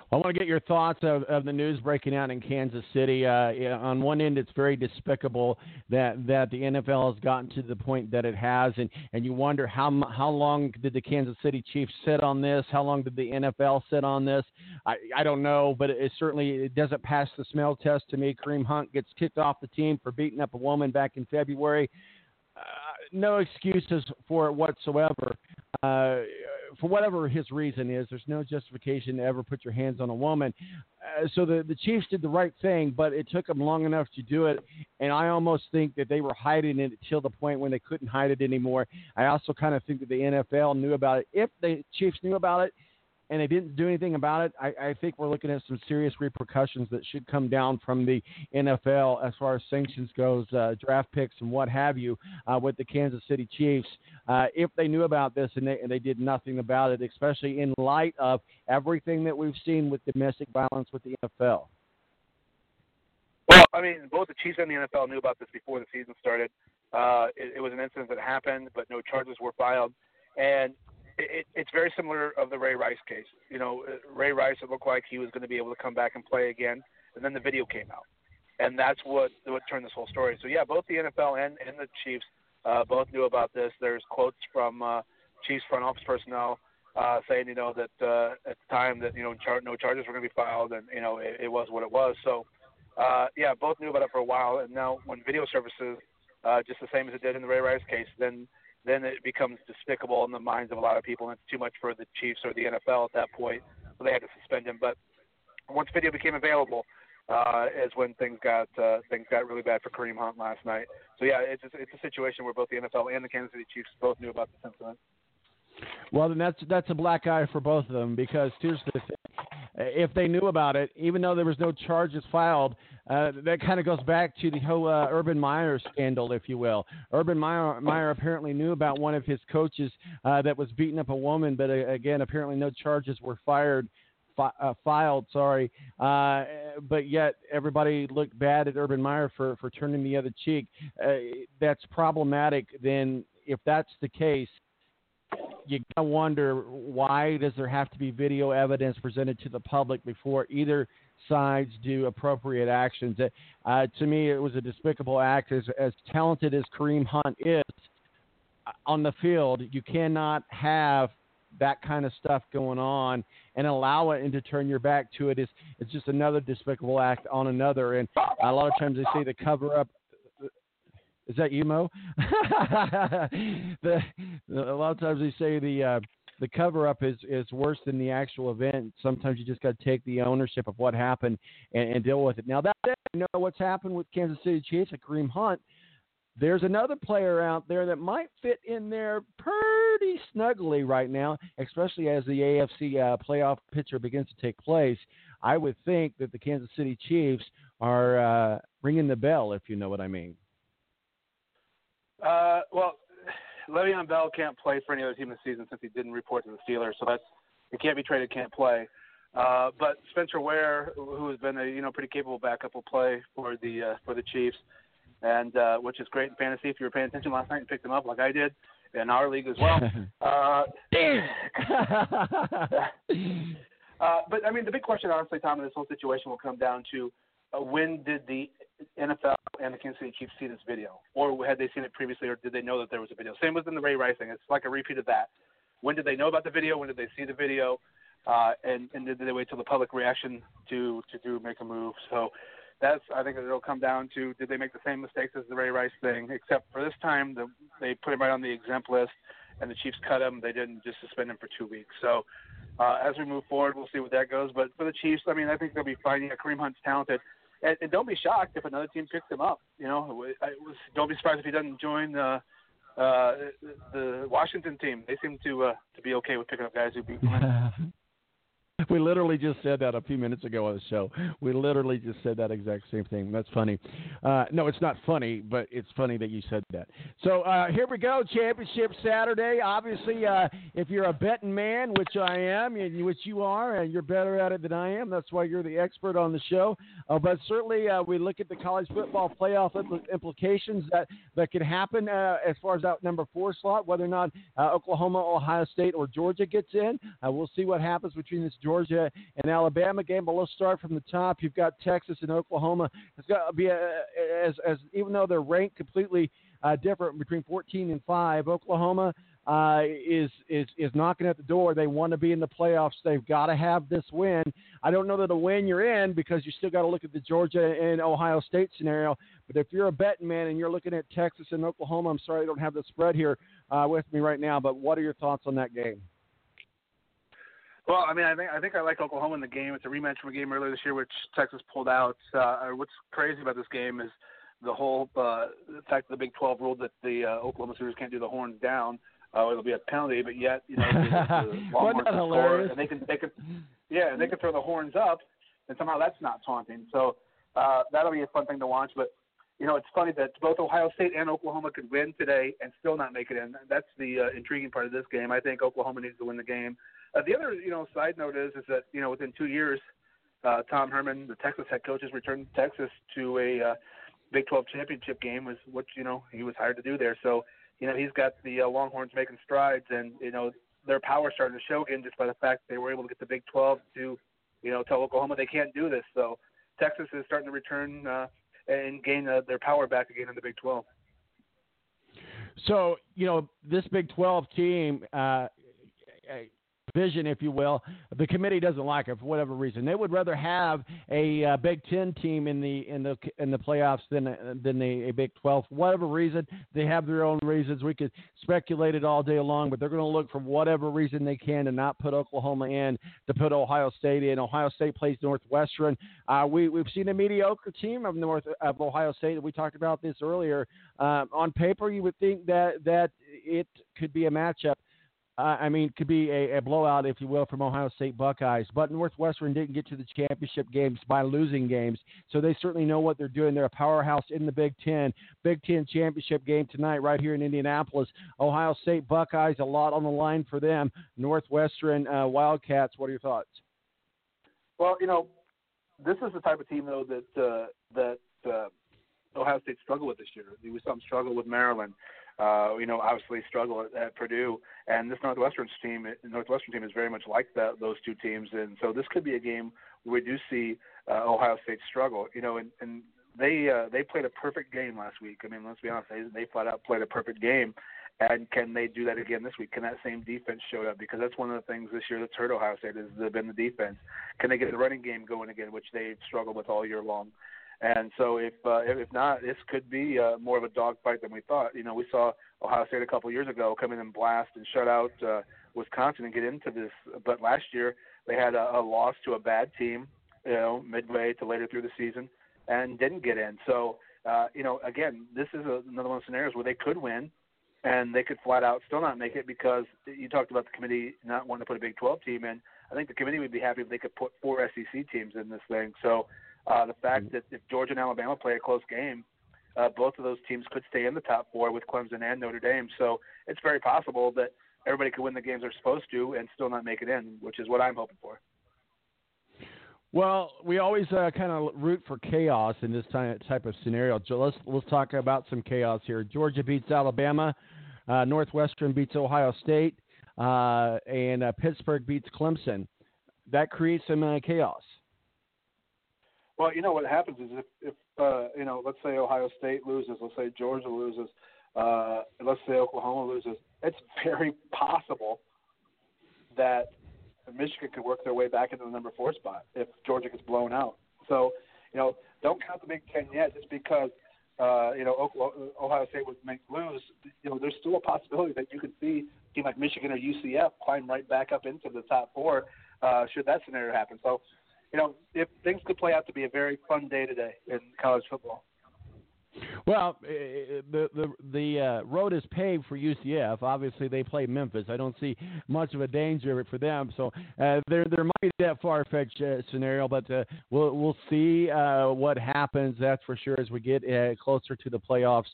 I want to get your thoughts of, of the news breaking out in Kansas City. Uh, on one end, it's very despicable that, that the NFL has gotten to the point that it has, and, and you wonder how how long did the Kansas City Chiefs sit on this? How long did the NFL sit on this? I, I don't know, but it, certainly it doesn't pass the smell test to me. Kareem Hunt gets kicked off the team for beating up a woman back in February. Uh, no excuses for it whatsoever. Uh, for whatever his reason is, there's no justification to ever put your hands on a woman. Uh, so the the Chiefs did the right thing, but it took them long enough to do it, and I almost think that they were hiding it till the point when they couldn't hide it anymore. I also kind of think that the NFL knew about it. If the Chiefs knew about it, and they didn't do anything about it, I, I think we're looking at some serious repercussions that should come down from the NFL as far as sanctions goes, uh, draft picks and what have you, uh, with the Kansas City Chiefs. Uh, if they knew about this and they, and they did nothing about it, especially in light of everything that we've seen with domestic violence with the NFL. Well, I mean, both the Chiefs and the NFL knew about this before the season started. Uh, it, it was an incident that happened, but no charges were filed, and it, it, it's very similar of the Ray Rice case. You know, uh, Ray Rice it looked like he was going to be able to come back and play again, and then the video came out, and that's what what turned this whole story. So yeah, both the NFL and and the Chiefs uh, both knew about this. There's quotes from uh, Chiefs front office personnel uh, saying, you know, that uh, at the time that you know char- no charges were going to be filed, and you know it, it was what it was. So uh, yeah, both knew about it for a while, and now when video surfaces, uh, just the same as it did in the Ray Rice case, then then it becomes despicable in the minds of a lot of people, and it's too much for the Chiefs or the NFL at that point, so they had to suspend him. But once video became available, uh, is when things got uh, things got really bad for Kareem Hunt last night. So yeah, it's a, it's a situation where both the NFL and the Kansas City Chiefs both knew about this incident. Well, then that's that's a black eye for both of them because here's the thing: if they knew about it, even though there was no charges filed, uh, that kind of goes back to the whole uh, Urban Meyer scandal, if you will. Urban Meyer, Meyer apparently knew about one of his coaches uh, that was beating up a woman, but uh, again, apparently no charges were fired. Fi- uh, filed, sorry, uh, but yet everybody looked bad at Urban Meyer for, for turning the other cheek. Uh, that's problematic. Then, if that's the case, you gotta wonder why does there have to be video evidence presented to the public before either sides do appropriate actions? Uh, to me, it was a despicable act. As, as talented as Kareem Hunt is uh, on the field, you cannot have that kind of stuff going on and allow it and to turn your back to it is it's just another despicable act on another. And a lot of times they say the cover up Is that you, Mo? the, the, a lot of times they say the uh, the cover up is is worse than the actual event. Sometimes you just got to take the ownership of what happened and, and deal with it. Now that I know what's happened with Kansas City Chiefs and Kareem Hunt. There's another player out there that might fit in there pretty snugly right now, especially as the AFC uh, playoff picture begins to take place. I would think that the Kansas City Chiefs are uh, ringing the bell, if you know what I mean. Uh, well, Le'Veon Bell can't play for any other team this season since he didn't report to the Steelers, so that's he can't be traded, can't play. Uh, but Spencer Ware, who has been a you know pretty capable backup, will play for the uh, for the Chiefs, and uh, which is great in fantasy. If you were paying attention last night and picked him up like I did in our league as well. uh, uh, but I mean, the big question, honestly, Tom, in this whole situation will come down to uh, when did the NFL and the Kansas City Chiefs see this video, or had they seen it previously, or did they know that there was a video? Same with in the Ray Rice thing. It's like a repeat of that. When did they know about the video? When did they see the video? Uh, and, and did they wait till the public reaction to to do make a move? So that's I think it'll come down to did they make the same mistakes as the Ray Rice thing? Except for this time, the, they put him right on the exempt list, and the Chiefs cut him. They didn't just suspend him for two weeks. So uh, as we move forward, we'll see what that goes. But for the Chiefs, I mean, I think they'll be fine. Yeah, Kareem Hunt's talented and, and don't be shocked if another team picks him up. You know, I was, don't be surprised if he doesn't join the uh, the Washington team. They seem to uh, to be okay with picking up guys who beat. We literally just said that a few minutes ago on the show. We literally just said that exact same thing. That's funny. Uh, no, it's not funny, but it's funny that you said that. So uh, here we go, Championship Saturday. Obviously, uh, if you're a betting man, which I am, and which you are, and you're better at it than I am, that's why you're the expert on the show. Uh, but certainly, uh, we look at the college football playoff implications that that could happen uh, as far as that number four slot, whether or not Oklahoma, Ohio State, or Georgia gets in. we'll see what happens between this. Georgia and Alabama game. But let's start from the top. You've got Texas and Oklahoma. It's got to be a, as as even though they're ranked completely uh, different between 14 and five. Oklahoma uh, is is is knocking at the door. They want to be in the playoffs. They've got to have this win. I don't know that a win you're in because you still got to look at the Georgia and Ohio State scenario. But if you're a betting man and you're looking at Texas and Oklahoma, I'm sorry I don't have the spread here uh, with me right now. But what are your thoughts on that game? Well, I mean, I think I think I like Oklahoma in the game. It's a rematch from a game earlier this year, which Texas pulled out. Uh, what's crazy about this game is the whole uh, the fact that the Big 12 ruled that the uh, Oklahoma Sooners can't do the horns down. Uh, it'll be a penalty, but yet you know the, the Longhorns can score, and they can they can yeah, and they can throw the horns up, and somehow that's not taunting. So uh, that'll be a fun thing to watch. But you know, it's funny that both Ohio State and Oklahoma could win today and still not make it in. That's the uh, intriguing part of this game. I think Oklahoma needs to win the game. Uh, the other, you know, side note is is that you know within two years, uh, Tom Herman, the Texas head coach, has returned Texas to a uh, Big 12 championship game. Was what you know he was hired to do there. So you know he's got the uh, Longhorns making strides, and you know their power starting to show again just by the fact they were able to get the Big 12 to, you know, tell Oklahoma they can't do this. So Texas is starting to return uh, and gain uh, their power back again in the Big 12. So you know this Big 12 team. Uh, vision, if you will, the committee doesn't like it for whatever reason. They would rather have a uh, Big Ten team in the in the in the playoffs than than a, a Big Twelve. For whatever reason, they have their own reasons. We could speculate it all day long, but they're going to look for whatever reason they can to not put Oklahoma in, to put Ohio State in. Ohio State plays Northwestern. Uh, we we've seen a mediocre team of North of Ohio State. We talked about this earlier. Uh, on paper, you would think that that it could be a matchup uh, I mean, could be a, a, blowout, if you will, from Ohio State Buckeyes. But Northwestern didn't get to the championship games by losing games, so they certainly know what they're doing. They're a powerhouse in the Big Ten. Big Ten championship game tonight, right here in Indianapolis. Ohio State Buckeyes, a lot on the line for them. Northwestern uh, Wildcats. What are your thoughts? Well, you know, this is the type of team though that uh, that uh, Ohio State struggled with this year. We saw them struggle with Maryland uh, you know, obviously struggle at, at Purdue. And this Northwestern team, Northwestern team is very much like that, those two teams. And so this could be a game where we do see uh, Ohio State struggle. You know, and, and they uh, they played a perfect game last week. I mean, let's be honest, they they flat out played a perfect game. And can they do that again this week? Can that same defense show up? Because that's one of the things this year that's hurt Ohio State has been the defense. Can they get the running game going again, which they've struggled with all year long? And so if uh, if not, this could be uh, more of a dogfight than we thought. You know, we saw Ohio State a couple years ago come in and blast and shut out uh, Wisconsin and get into this. But last year they had a, a loss to a bad team, you know, midway to later through the season, and didn't get in. So uh, you know, again, this is a, another one of scenarios where they could win, and they could flat out still not make it because you talked about the committee not wanting to put a Big 12 team in. I think the committee would be happy if they could put four SEC teams in this thing. So uh, the fact that if Georgia and Alabama play a close game, uh, both of those teams could stay in the top four with Clemson and Notre Dame. So it's very possible that everybody could win the games they're supposed to and still not make it in, which is what I'm hoping for. Well, we always uh, kind of root for chaos in this type of scenario. So let's let's talk about some chaos here. Georgia beats Alabama, uh, Northwestern beats Ohio State, uh, and uh, Pittsburgh beats Clemson. That creates some uh, chaos. Well, you know what happens is if, if uh, you know, let's say Ohio State loses, let's say Georgia loses, uh, let's say Oklahoma loses, it's very possible that Michigan could work their way back into the number four spot if Georgia gets blown out. So, you know, don't count the Big Ten yet, just because uh, you know Ohio State would make lose. You know, there's still a possibility that you could see a team like Michigan or UCF climb right back up into the top four uh, should that scenario happen. So, you know, if things could play out to be a very fun day today in college football. Well, eh, eh, the the the uh, road is paved for UCF. Obviously, they play Memphis. I don't see much of a danger for them. So uh, there there might be that far fetched uh, scenario, but uh, we'll we'll see uh, what happens. That's for sure as we get uh, closer to the playoffs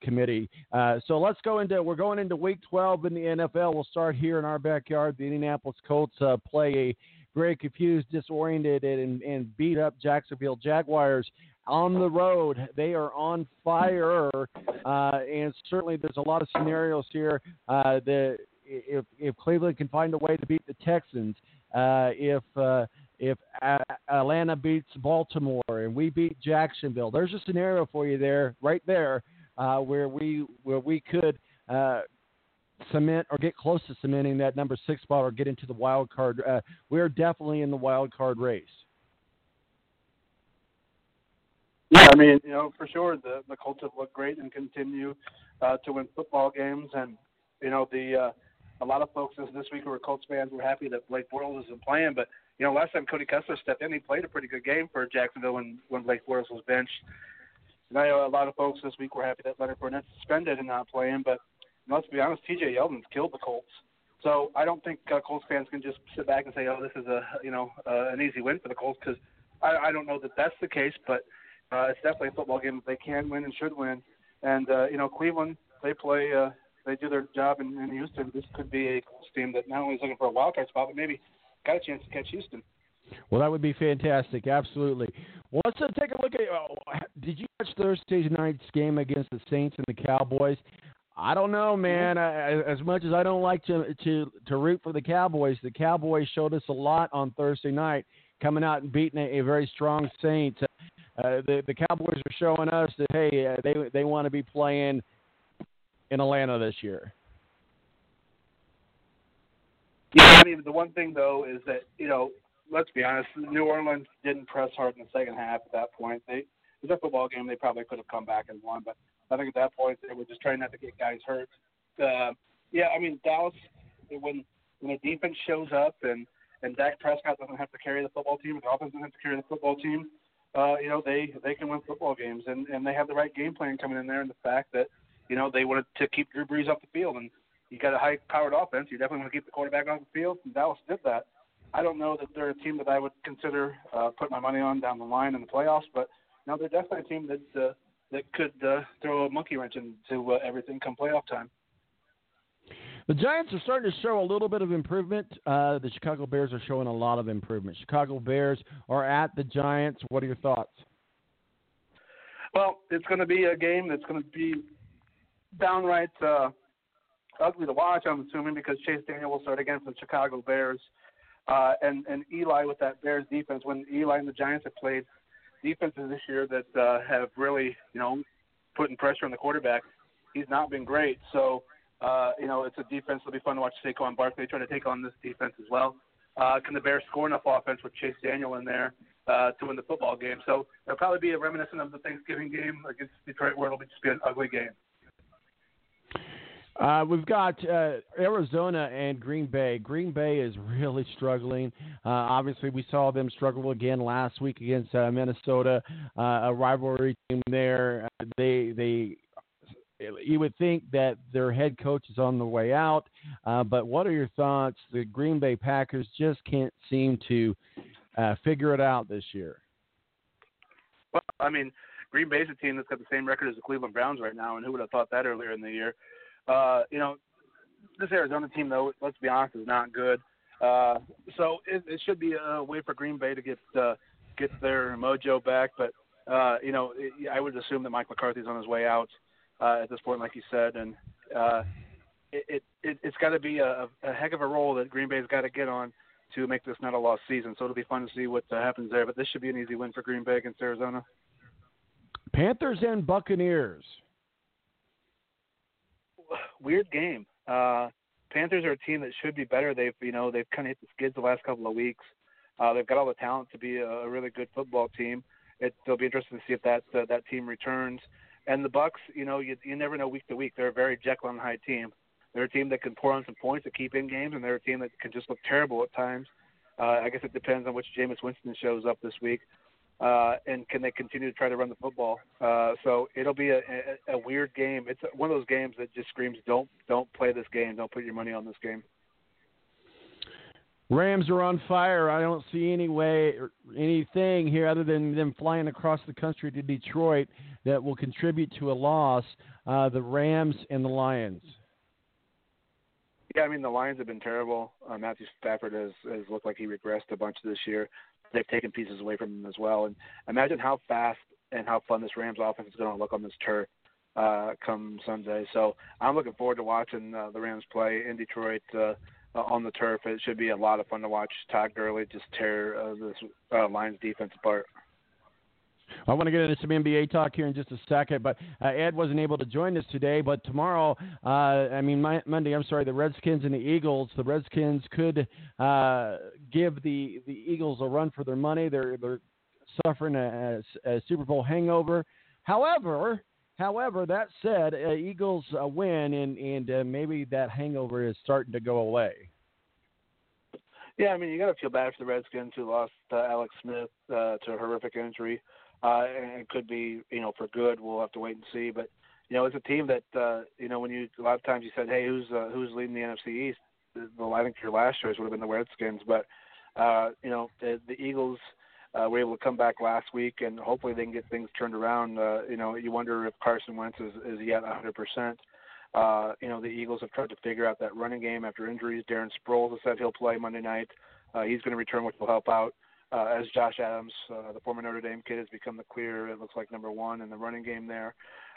committee. Uh, so let's go into we're going into Week 12 in the NFL. We'll start here in our backyard. The Indianapolis Colts play a very confused, disoriented, and, and beat up Jacksonville Jaguars on the road. They are on fire, uh, and certainly there's a lot of scenarios here. Uh, that if if Cleveland can find a way to beat the Texans, uh, if uh, if Atlanta beats Baltimore and we beat Jacksonville, there's a scenario for you there, right there, uh, where we where we could. Cement or get close to cementing that number six spot or get into the wild card. Uh, we are definitely in the wild card race. Yeah, I mean, you know, for sure, the the Colts have looked great and continue uh, to win football games, and you know, the uh, a lot of folks this, this week who were Colts fans were happy that Blake Bortles isn't playing, but you know, last time Cody Kessler stepped in, he played a pretty good game for Jacksonville when when Blake Bortles was benched. And I know a lot of folks this week were happy that Leonard Fournette's suspended and not playing, but let's be honest, T.J. Yeldon's killed the Colts. So I don't think uh, Colts fans can just sit back and say, "Oh, this is a you know uh, an easy win for the Colts," because I, I don't know that that's the case, but uh, it's definitely a football game that they can win and should win. And uh, you know, Cleveland, they play, uh, they do their job in, in Houston. This could be a Colts team that not only is looking for a wild card spot, but maybe got a chance to catch Houston. Well, that would be fantastic. Absolutely. Well, let's uh, take a look at. Uh, did you watch Thursday night's game against the Saints and the Cowboys? I don't know, man. I, as much as I don't like to to to root for the Cowboys, the Cowboys showed us a lot on Thursday night, coming out and beating a, a very strong Saints uh, the the Cowboys are showing us that hey, uh, they they want to be playing in Atlanta this year. Yeah, I mean the one thing though is that you know let's be honest, New Orleans didn't press hard in the second half. At that point, they it was a football game. They probably could have come back and won, but I think at that point they were just trying not to get guys hurt. Uh, yeah, I mean Dallas when when the defense shows up and and Dak Prescott doesn't have to carry the football team, the offense doesn't have to carry the football team uh, you know, they they can win football games, and and they have the right game plan coming in there, and the fact that you know they wanted to keep Drew Brees off the field, and you got a high-powered offense, you definitely want to keep the quarterback off the field, and Dallas did that. I don't know that they're a team that I would consider uh, put my money on down the line in the playoffs, but no, they're definitely a team that uh, that could uh, throw a monkey wrench into uh, everything come playoff time. The Giants are starting to show a little bit of improvement. Uh, the Chicago Bears are showing a lot of improvement. Chicago Bears are at the Giants. What are your thoughts? Well, it's going to be a game that's going to be downright uh, ugly to watch. I'm assuming because Chase Daniel will start again for the Chicago Bears, uh, and and Eli with that Bears defense. When Eli and the Giants have played defenses this year that uh, have really you know putting pressure on the quarterback, he's not been great. So uh, you know, it's a defense that'll be fun to watch Saquon Barkley try to take on this defense as well. Uh, can the Bears score enough offense with Chase Daniel in there uh, to win the football game. So it'll probably be a reminiscent of the Thanksgiving game against Detroit, where it'll just be an ugly game. Uh, we've got uh, Arizona and Green Bay. Green Bay is really struggling. Uh, obviously, we saw them struggle again last week against uh, Minnesota, uh, a rivalry team there. Uh, they they you would think that their head coach is on the way out, but what are your thoughts? The Green Bay Packers just can't seem to figure it out this year. Well, I mean, Green Bay's a team that's got the same record as the Cleveland Browns right now, and who would have thought that earlier in the year? Uh, you know, this Arizona team, though, let's be honest, is not good. Uh, so it, it should be a way for Green Bay to get uh, get their mojo back. But uh, you know, it, I would assume that Mike McCarthy's on his way out uh, at this point, like you said, and uh, it, it, it it's got to be a, a heck of a role that Green Bay's got to get on to make this not a lost season. So it'll be fun to see what uh, happens there. But this should be an easy win for Green Bay against Arizona. Panthers and Buccaneers. Weird game. Uh, Panthers are a team that should be better. They've you know they've kind of hit the skids the last couple of weeks. Uh, they've got all the talent to be a, really good football team. It, it'll be interesting to see if that uh, that team returns. And the Bucks, you know, you, you never know week to week. They're a very Jekyll and Hyde team. They're a team that can pour on some points to keep in games, and they're a team that can just look terrible at times. Uh, I guess it depends on which Jameis Winston shows up this week, uh, and can they continue to try to run the football? Uh, so it'll be a, a, a weird game. It's one of those games that just screams, "Don't don't play this game. Don't put your money on this game." Rams are on fire. I don't see any way, anything here other than them flying across the country to Detroit that will contribute to a loss. Uh, the Rams and the Lions. Yeah, I mean the Lions have been terrible. Uh, Matthew Stafford has has looked like he regressed a bunch this year. They've taken pieces away from him as well. And imagine how fast and how fun this Rams offense is going to look on this turf uh, come Sunday. So I'm looking forward to watching uh, the Rams play in Detroit. Uh, uh, on the turf. It should be a lot of fun to watch Todd Gurley just tear uh, this uh, Lions defense apart. I want to get into some NBA talk here in just a second, but uh, Ed wasn't able to join us today. But tomorrow, uh, I mean my, Monday, I'm sorry, the Redskins and the Eagles. The Redskins could uh, give the the Eagles a run for their money. They're they're suffering a, a, a Super Bowl hangover. However, However, that said, uh, Eagles uh, win, and and uh, maybe that hangover is starting to go away. Yeah, I mean, you got to feel bad for the Redskins who lost uh, Alex Smith uh, to a horrific injury, uh, and it could be, you know, for good. We'll have to wait and see. But you know, it's a team that, uh, you know, when you a lot of times you said, hey, who's uh, who's leading the NFC East? Well, I think your last choice would have been the Redskins, but uh, you know, the, the Eagles uh, were able to come back last week, and hopefully they can get things turned around. Uh, you know, you wonder if Carson Wentz is, is yet 100%. Uh, you know, the Eagles have tried to figure out that running game after injuries. Darren Sproles has said he'll play Monday night. Uh, he's going to return, which will help out. Uh, as Josh Adams, uh, the former Notre Dame kid, has become the clear, it looks like number one in the running game there.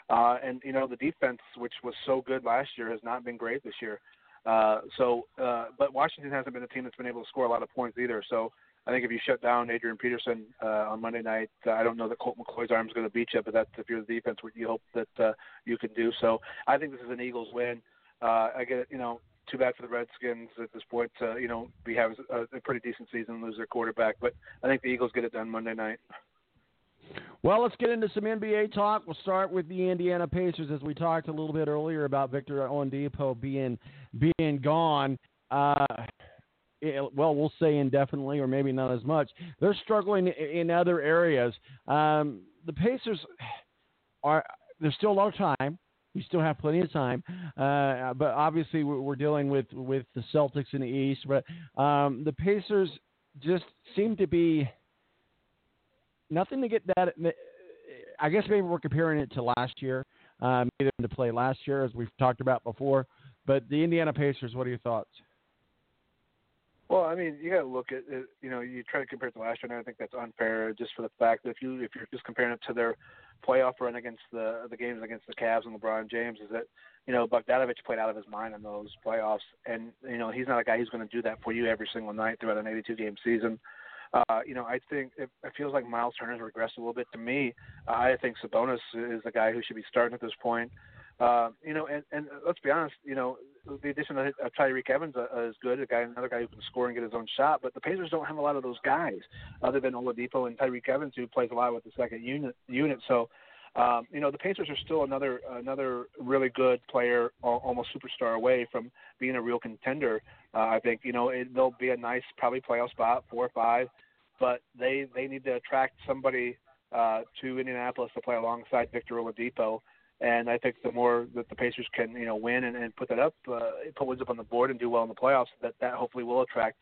Uh, and you know the defense, which was so good last year, has not been great this year. Uh, so, uh, but Washington hasn't been a team that's been able to score a lot of points either. So, I think if you shut down Adrian Peterson uh, on Monday night, uh, I don't know that Colt McCoy's arm is going to beat you, but that's if you're the defense, what you hope that uh, you can do. So I think this is an Eagles win. Uh, I get, you know, too bad for the Redskins at this point. Uh, you know, we have a, a pretty decent season lose their quarterback, but I think the Eagles get it done Monday night. Well, let's get into some NBA talk. We'll start with the Indiana Pacers, as we talked a little bit earlier about Victor Oladipo being being gone. Uh, well, we'll say indefinitely or maybe not as much. They're struggling in other areas. Um, the Pacers are there's still a lot of time. We still have plenty of time, uh, but obviously we're dealing with with the Celtics in the East. But um, the Pacers just seem to be nothing to get that. I guess maybe we're comparing it to last year, um, either to play last year as we've talked about before. But the Indiana Pacers, what are your thoughts? Well, I mean, you got to look at it. You know, you try to compare it to last year, and I think that's unfair, just for the fact that if you if you're just comparing it to their playoff run against the the games against the Cavs and LeBron James, is that you know Bogdanovich played out of his mind in those playoffs, and you know he's not a guy who's going to do that for you every single night throughout an 82 game season. Uh, you know, I think it, it feels like Miles Turner's regressed a little bit to me. I think Sabonis is the guy who should be starting at this point. Uh, you know, and, and let's be honest, you know, the addition of, of Tyreke Evans uh, is good, a guy, another guy who can score and get his own shot. But the Pacers don't have a lot of those guys, other than Oladipo and Tyreke Evans, who plays a lot with the second unit. Unit, so. Um, you know the Pacers are still another another really good player, almost superstar away from being a real contender. Uh, I think you know it, they'll be a nice probably playoff spot, four or five, but they they need to attract somebody uh, to Indianapolis to play alongside Victor Oladipo. And I think the more that the Pacers can, you know, win and, and put that up, uh, put wins up on the board and do well in the playoffs, that that hopefully will attract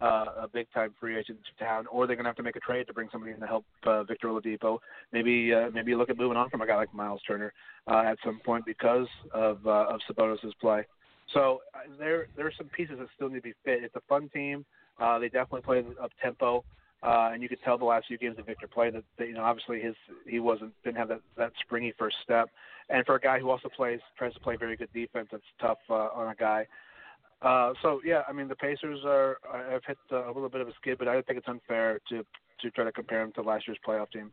uh, a big time free agent to town, or they're going to have to make a trade to bring somebody in to help uh, Victor Oladipo. Maybe uh, maybe look at moving on from a guy like Miles Turner uh, at some point because of uh, of Sabonis' play. So uh, there there are some pieces that still need to be fit. It's a fun team. Uh, they definitely play up tempo. Uh, and you could tell the last few games that Victor played that, that you know obviously his he wasn't didn't have that that springy first step, and for a guy who also plays tries to play very good defense, it's tough uh, on a guy. Uh, so yeah, I mean the Pacers are have hit uh, a little bit of a skid, but I think it's unfair to to try to compare them to last year's playoff team.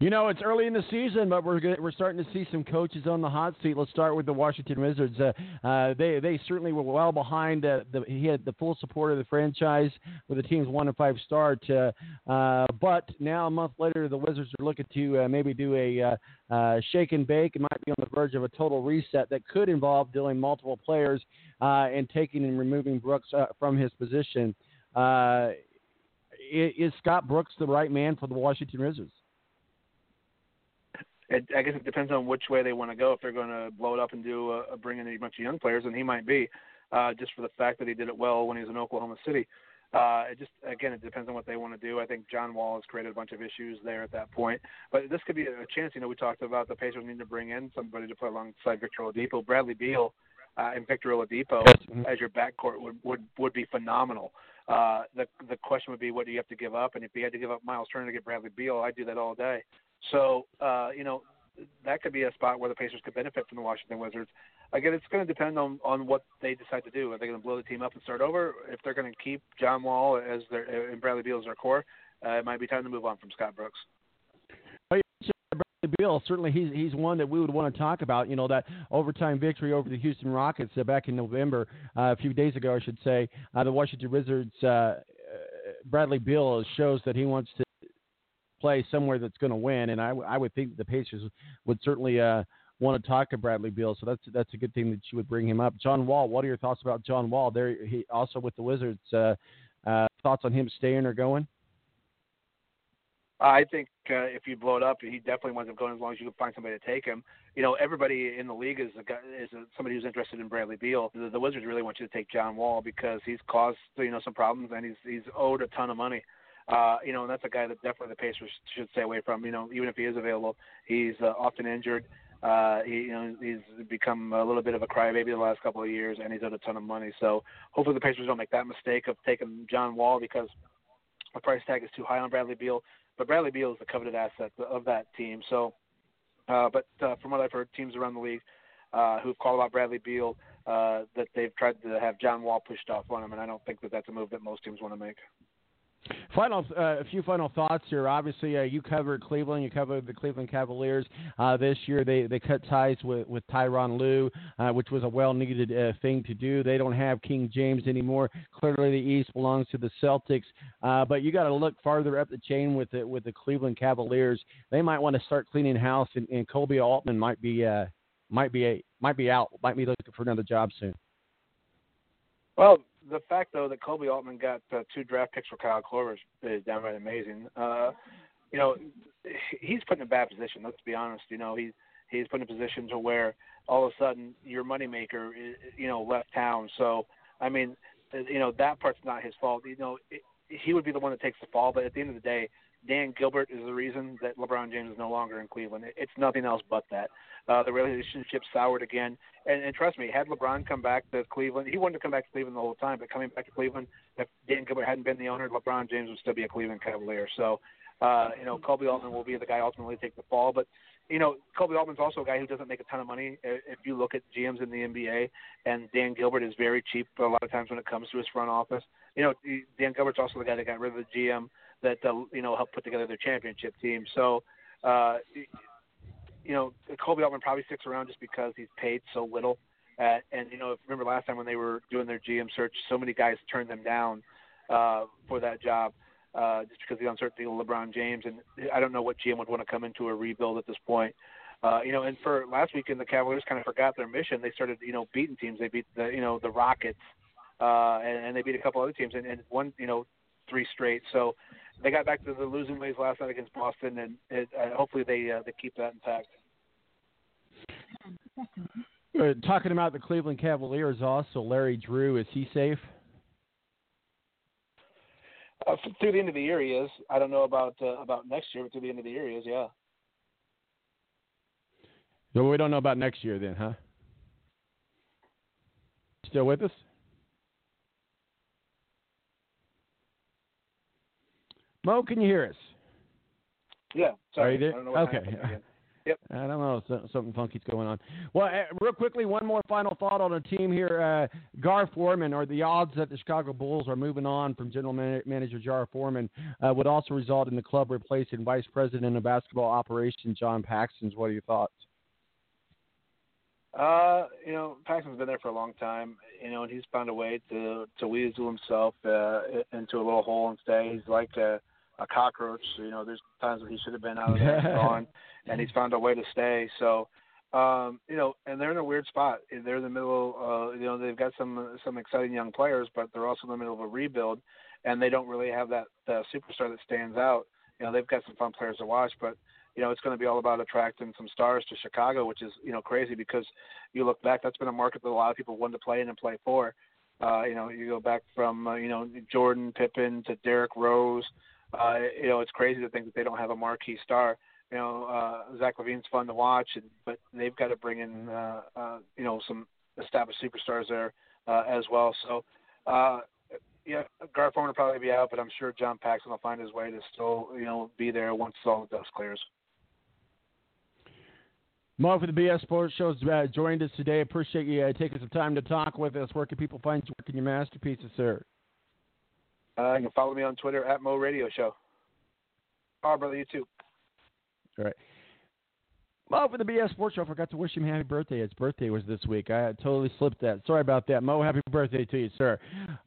You know, it's early in the season, but we're we're starting to see some coaches on the hot seat. Let's start with the Washington Wizards. Uh, uh, they they certainly were well behind. Uh, the, he had the full support of the franchise with the team's one and five start. Uh, uh, but now a month later, the Wizards are looking to uh, maybe do a shake and bake. It might be on the verge of a total reset that could involve dealing multiple players and taking and removing Brooks from his position. Is Scott Brooks the right man for the Washington Wizards? It, I guess it depends on which way they want to go. If they're going to blow it up and do a, a bring in a bunch of young players, and he might be, uh, just for the fact that he did it well when he was in Oklahoma City. Uh, it just again, it depends on what they want to do. I think John Wall has created a bunch of issues there at that point, but this could be a chance. You know, we talked about the Pacers needing to bring in somebody to play alongside Victor Oladipo. Bradley Beal uh, and Victor Oladipo as your backcourt would would would be phenomenal. Uh, the the question would be, what do you have to give up? And if you had to give up Miles Turner to get Bradley Beal, I'd do that all day. So, uh, you know, that could be a spot where the Pacers could benefit from the Washington Wizards. Again, it's going to depend on on what they decide to do. Are they going to blow the team up and start over? If they're going to keep John Wall as their and Bradley Beal as their core, uh, it might be time to move on from Scott Brooks. Bradley Beal, certainly he's he's one that we would want to talk about. You know that overtime victory over the Houston Rockets uh, back in November, uh, a few days ago, I should say. Uh, the Washington Wizards, uh, uh Bradley Beal shows that he wants to play somewhere that's going to win. And I, I would think the Pacers would certainly uh, want to talk to Bradley Beal. So that's that's a good thing that you would bring him up. John Wall, what are your thoughts about John Wall? There, he also with the Wizards. Uh, uh, thoughts on him staying or going? I think uh, if you blow it up, he definitely winds up going as long as you can find somebody to take him. You know, everybody in the league is a guy, is a, somebody who's interested in Bradley Beal. The, the Wizards really want you to take John Wall because he's caused you know some problems and he's he's owed a ton of money. Uh, you know, and that's a guy that definitely the Pacers should stay away from. You know, even if he is available, he's uh, often injured. Uh, he, you know, he's become a little bit of a crybaby the last couple of years, and he's owed a ton of money. So hopefully the Pacers don't make that mistake of taking John Wall because the price tag is too high on Bradley Beal. But Bradley Beal is the coveted asset of that team. So, uh, but uh, from what I've heard, teams around the league uh, who've called out Bradley Beal uh, that they've tried to have John Wall pushed off on him, and I don't think that that's a move that most teams want to make. Final, uh, a few final thoughts here. Obviously, uh, you covered Cleveland. You covered the Cleveland Cavaliers uh, this year. They they cut ties with with Tyronn Lue, uh, which was a well needed uh, thing to do. They don't have King James anymore. Clearly, the East belongs to the Celtics. Uh, but you got to look farther up the chain with the with the Cleveland Cavaliers. They might want to start cleaning house, and, and Koby Altman might be might be a, might be out. Might be looking for another job soon. Well, the fact though that Koby Altman got uh, two draft picks for Kyle Korver is downright amazing. Uh, you know, he's put in a bad position. Let's be honest. You know, he's he's put in a position to where all of a sudden your moneymaker, you know, left town. So I mean, you know, that part's not his fault. You know, it, he would be the one that takes the fall. But at the end of the day, Dan Gilbert is the reason that LeBron James is no longer in Cleveland. It's nothing else but that. Uh, the relationship soured again. And, and trust me, had LeBron come back to Cleveland, he wanted to come back to Cleveland the whole time. But coming back to Cleveland, if Dan Gilbert hadn't been the owner, LeBron James would still be a Cleveland Cavalier. So, uh, you know, Koby Altman will be the guy ultimately take the fall. But you know, Koby Altman's also a guy who doesn't make a ton of money. If you look at GMs in the NBA, and Dan Gilbert is very cheap a lot of times when it comes to his front office. You know, Dan Gilbert's also the guy that got rid of the GM that uh, you know helped put together their championship team. So, uh, you know, Koby Altman probably sticks around just because he's paid so little. Uh, and you know, if remember last time when they were doing their GM search, so many guys turned them down uh, for that job uh, just because of the uncertainty of LeBron James. And I don't know what GM would want to come into a rebuild at this point. Uh, you know, and for last weekend, the Cavaliers kind of forgot their mission. They started, you know, beating teams. They beat the, you know, the Rockets, uh, and, and they beat a couple other teams, and, and won, you know, three straight. So they got back to the losing ways last night against Boston, and it, uh, hopefully they uh, they keep that intact. Uh, talking about the Cleveland Cavaliers, also Larry Drew, is he safe? Uh, through the end of the year, he is. I don't know about uh, about next year, but through the end of the year, he is. Yeah. No, we don't know about next year then, huh? Still with us? Mo, can you hear us? Yeah. Sorry. Are you there? I don't know what okay. Yep. I don't know. so- Something funky's going on. Well, uh, real quickly, one more final thought on a team here. Uh, Gar Forman, or the odds that the Chicago Bulls are moving on from general man- manager Gar Forman, uh, would also result in the club replacing vice president of basketball operations John Paxson's. What are your thoughts? Uh, you know, Paxson's been there for a long time. You know, and he's found a way to to weasel himself uh, into a little hole and stay. He's like a, a cockroach. You know, there's times when he should have been out of there and gone, and he's found a way to stay. So, um, you know, and they're in a weird spot. They're in the middle. Uh, you know, they've got some some exciting young players, but they're also in the middle of a rebuild, and they don't really have that uh, superstar that stands out. You know, they've got some fun players to watch, but you know, it's going to be all about attracting some stars to Chicago, which is, you know, crazy because you look back, that's been a market that a lot of people wanted to play in and play for. Uh, you know, you go back from, uh, you know, Jordan, Pippen to Derrick Rose. Uh, you know, it's crazy to think that they don't have a marquee star. You know, uh, Zach LaVine's fun to watch, and, but they've got to bring in, uh, uh, you know, some established superstars there uh, as well. So, uh, yeah, Gar Forman will probably be out, but I'm sure John Paxson will find his way to still, you know, be there once all the dust clears. Mo for the BS Sports Show uh, joined us today. Appreciate you uh, taking some time to talk with us. Where can people find you working your masterpieces, sir? Uh, you can follow me on Twitter at Mo Radio Show. Oh, brother, you too. All right. Mo for the BS Sports Show. I forgot to wish him happy birthday. His birthday was this week. I totally slipped that. Sorry about that. Mo, happy birthday to you, sir.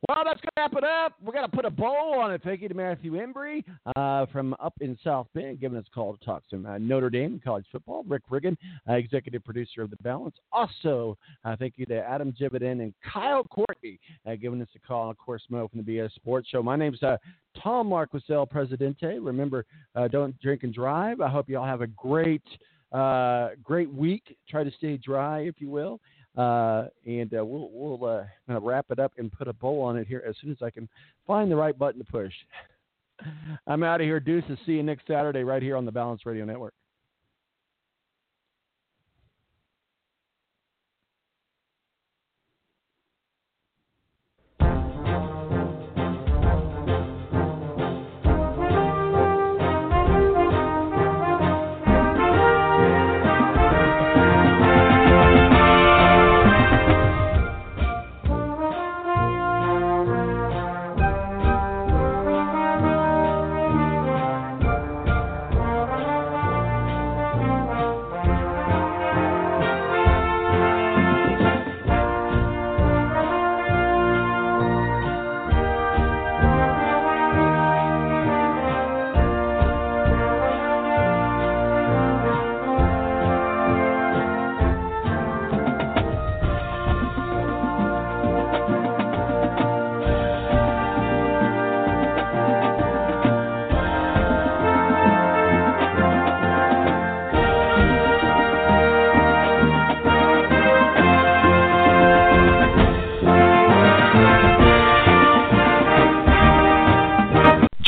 Well, that's going to wrap it up. We're going to put a bow on it. Thank you to Matthew Embry uh, from up in South Bend giving us a call to talk some uh, Notre Dame college football. Rick Riggin, uh, executive producer of The Balance. Also, uh, thank you to Adam Jividen and Kyle Courtney uh, giving us a call. Of course, Mo from the BS Sports Show. My name's uh, Tom Marquis el Presidente. Remember, don't drink and drive. I hope you all have a great – uh, great week. Try to stay dry, if you will. Uh, and uh, we'll, we'll uh, wrap it up and put a bow on it here as soon as I can find the right button to push. I'm out of here. Deuces. See you next Saturday right here on the Balance Radio Network.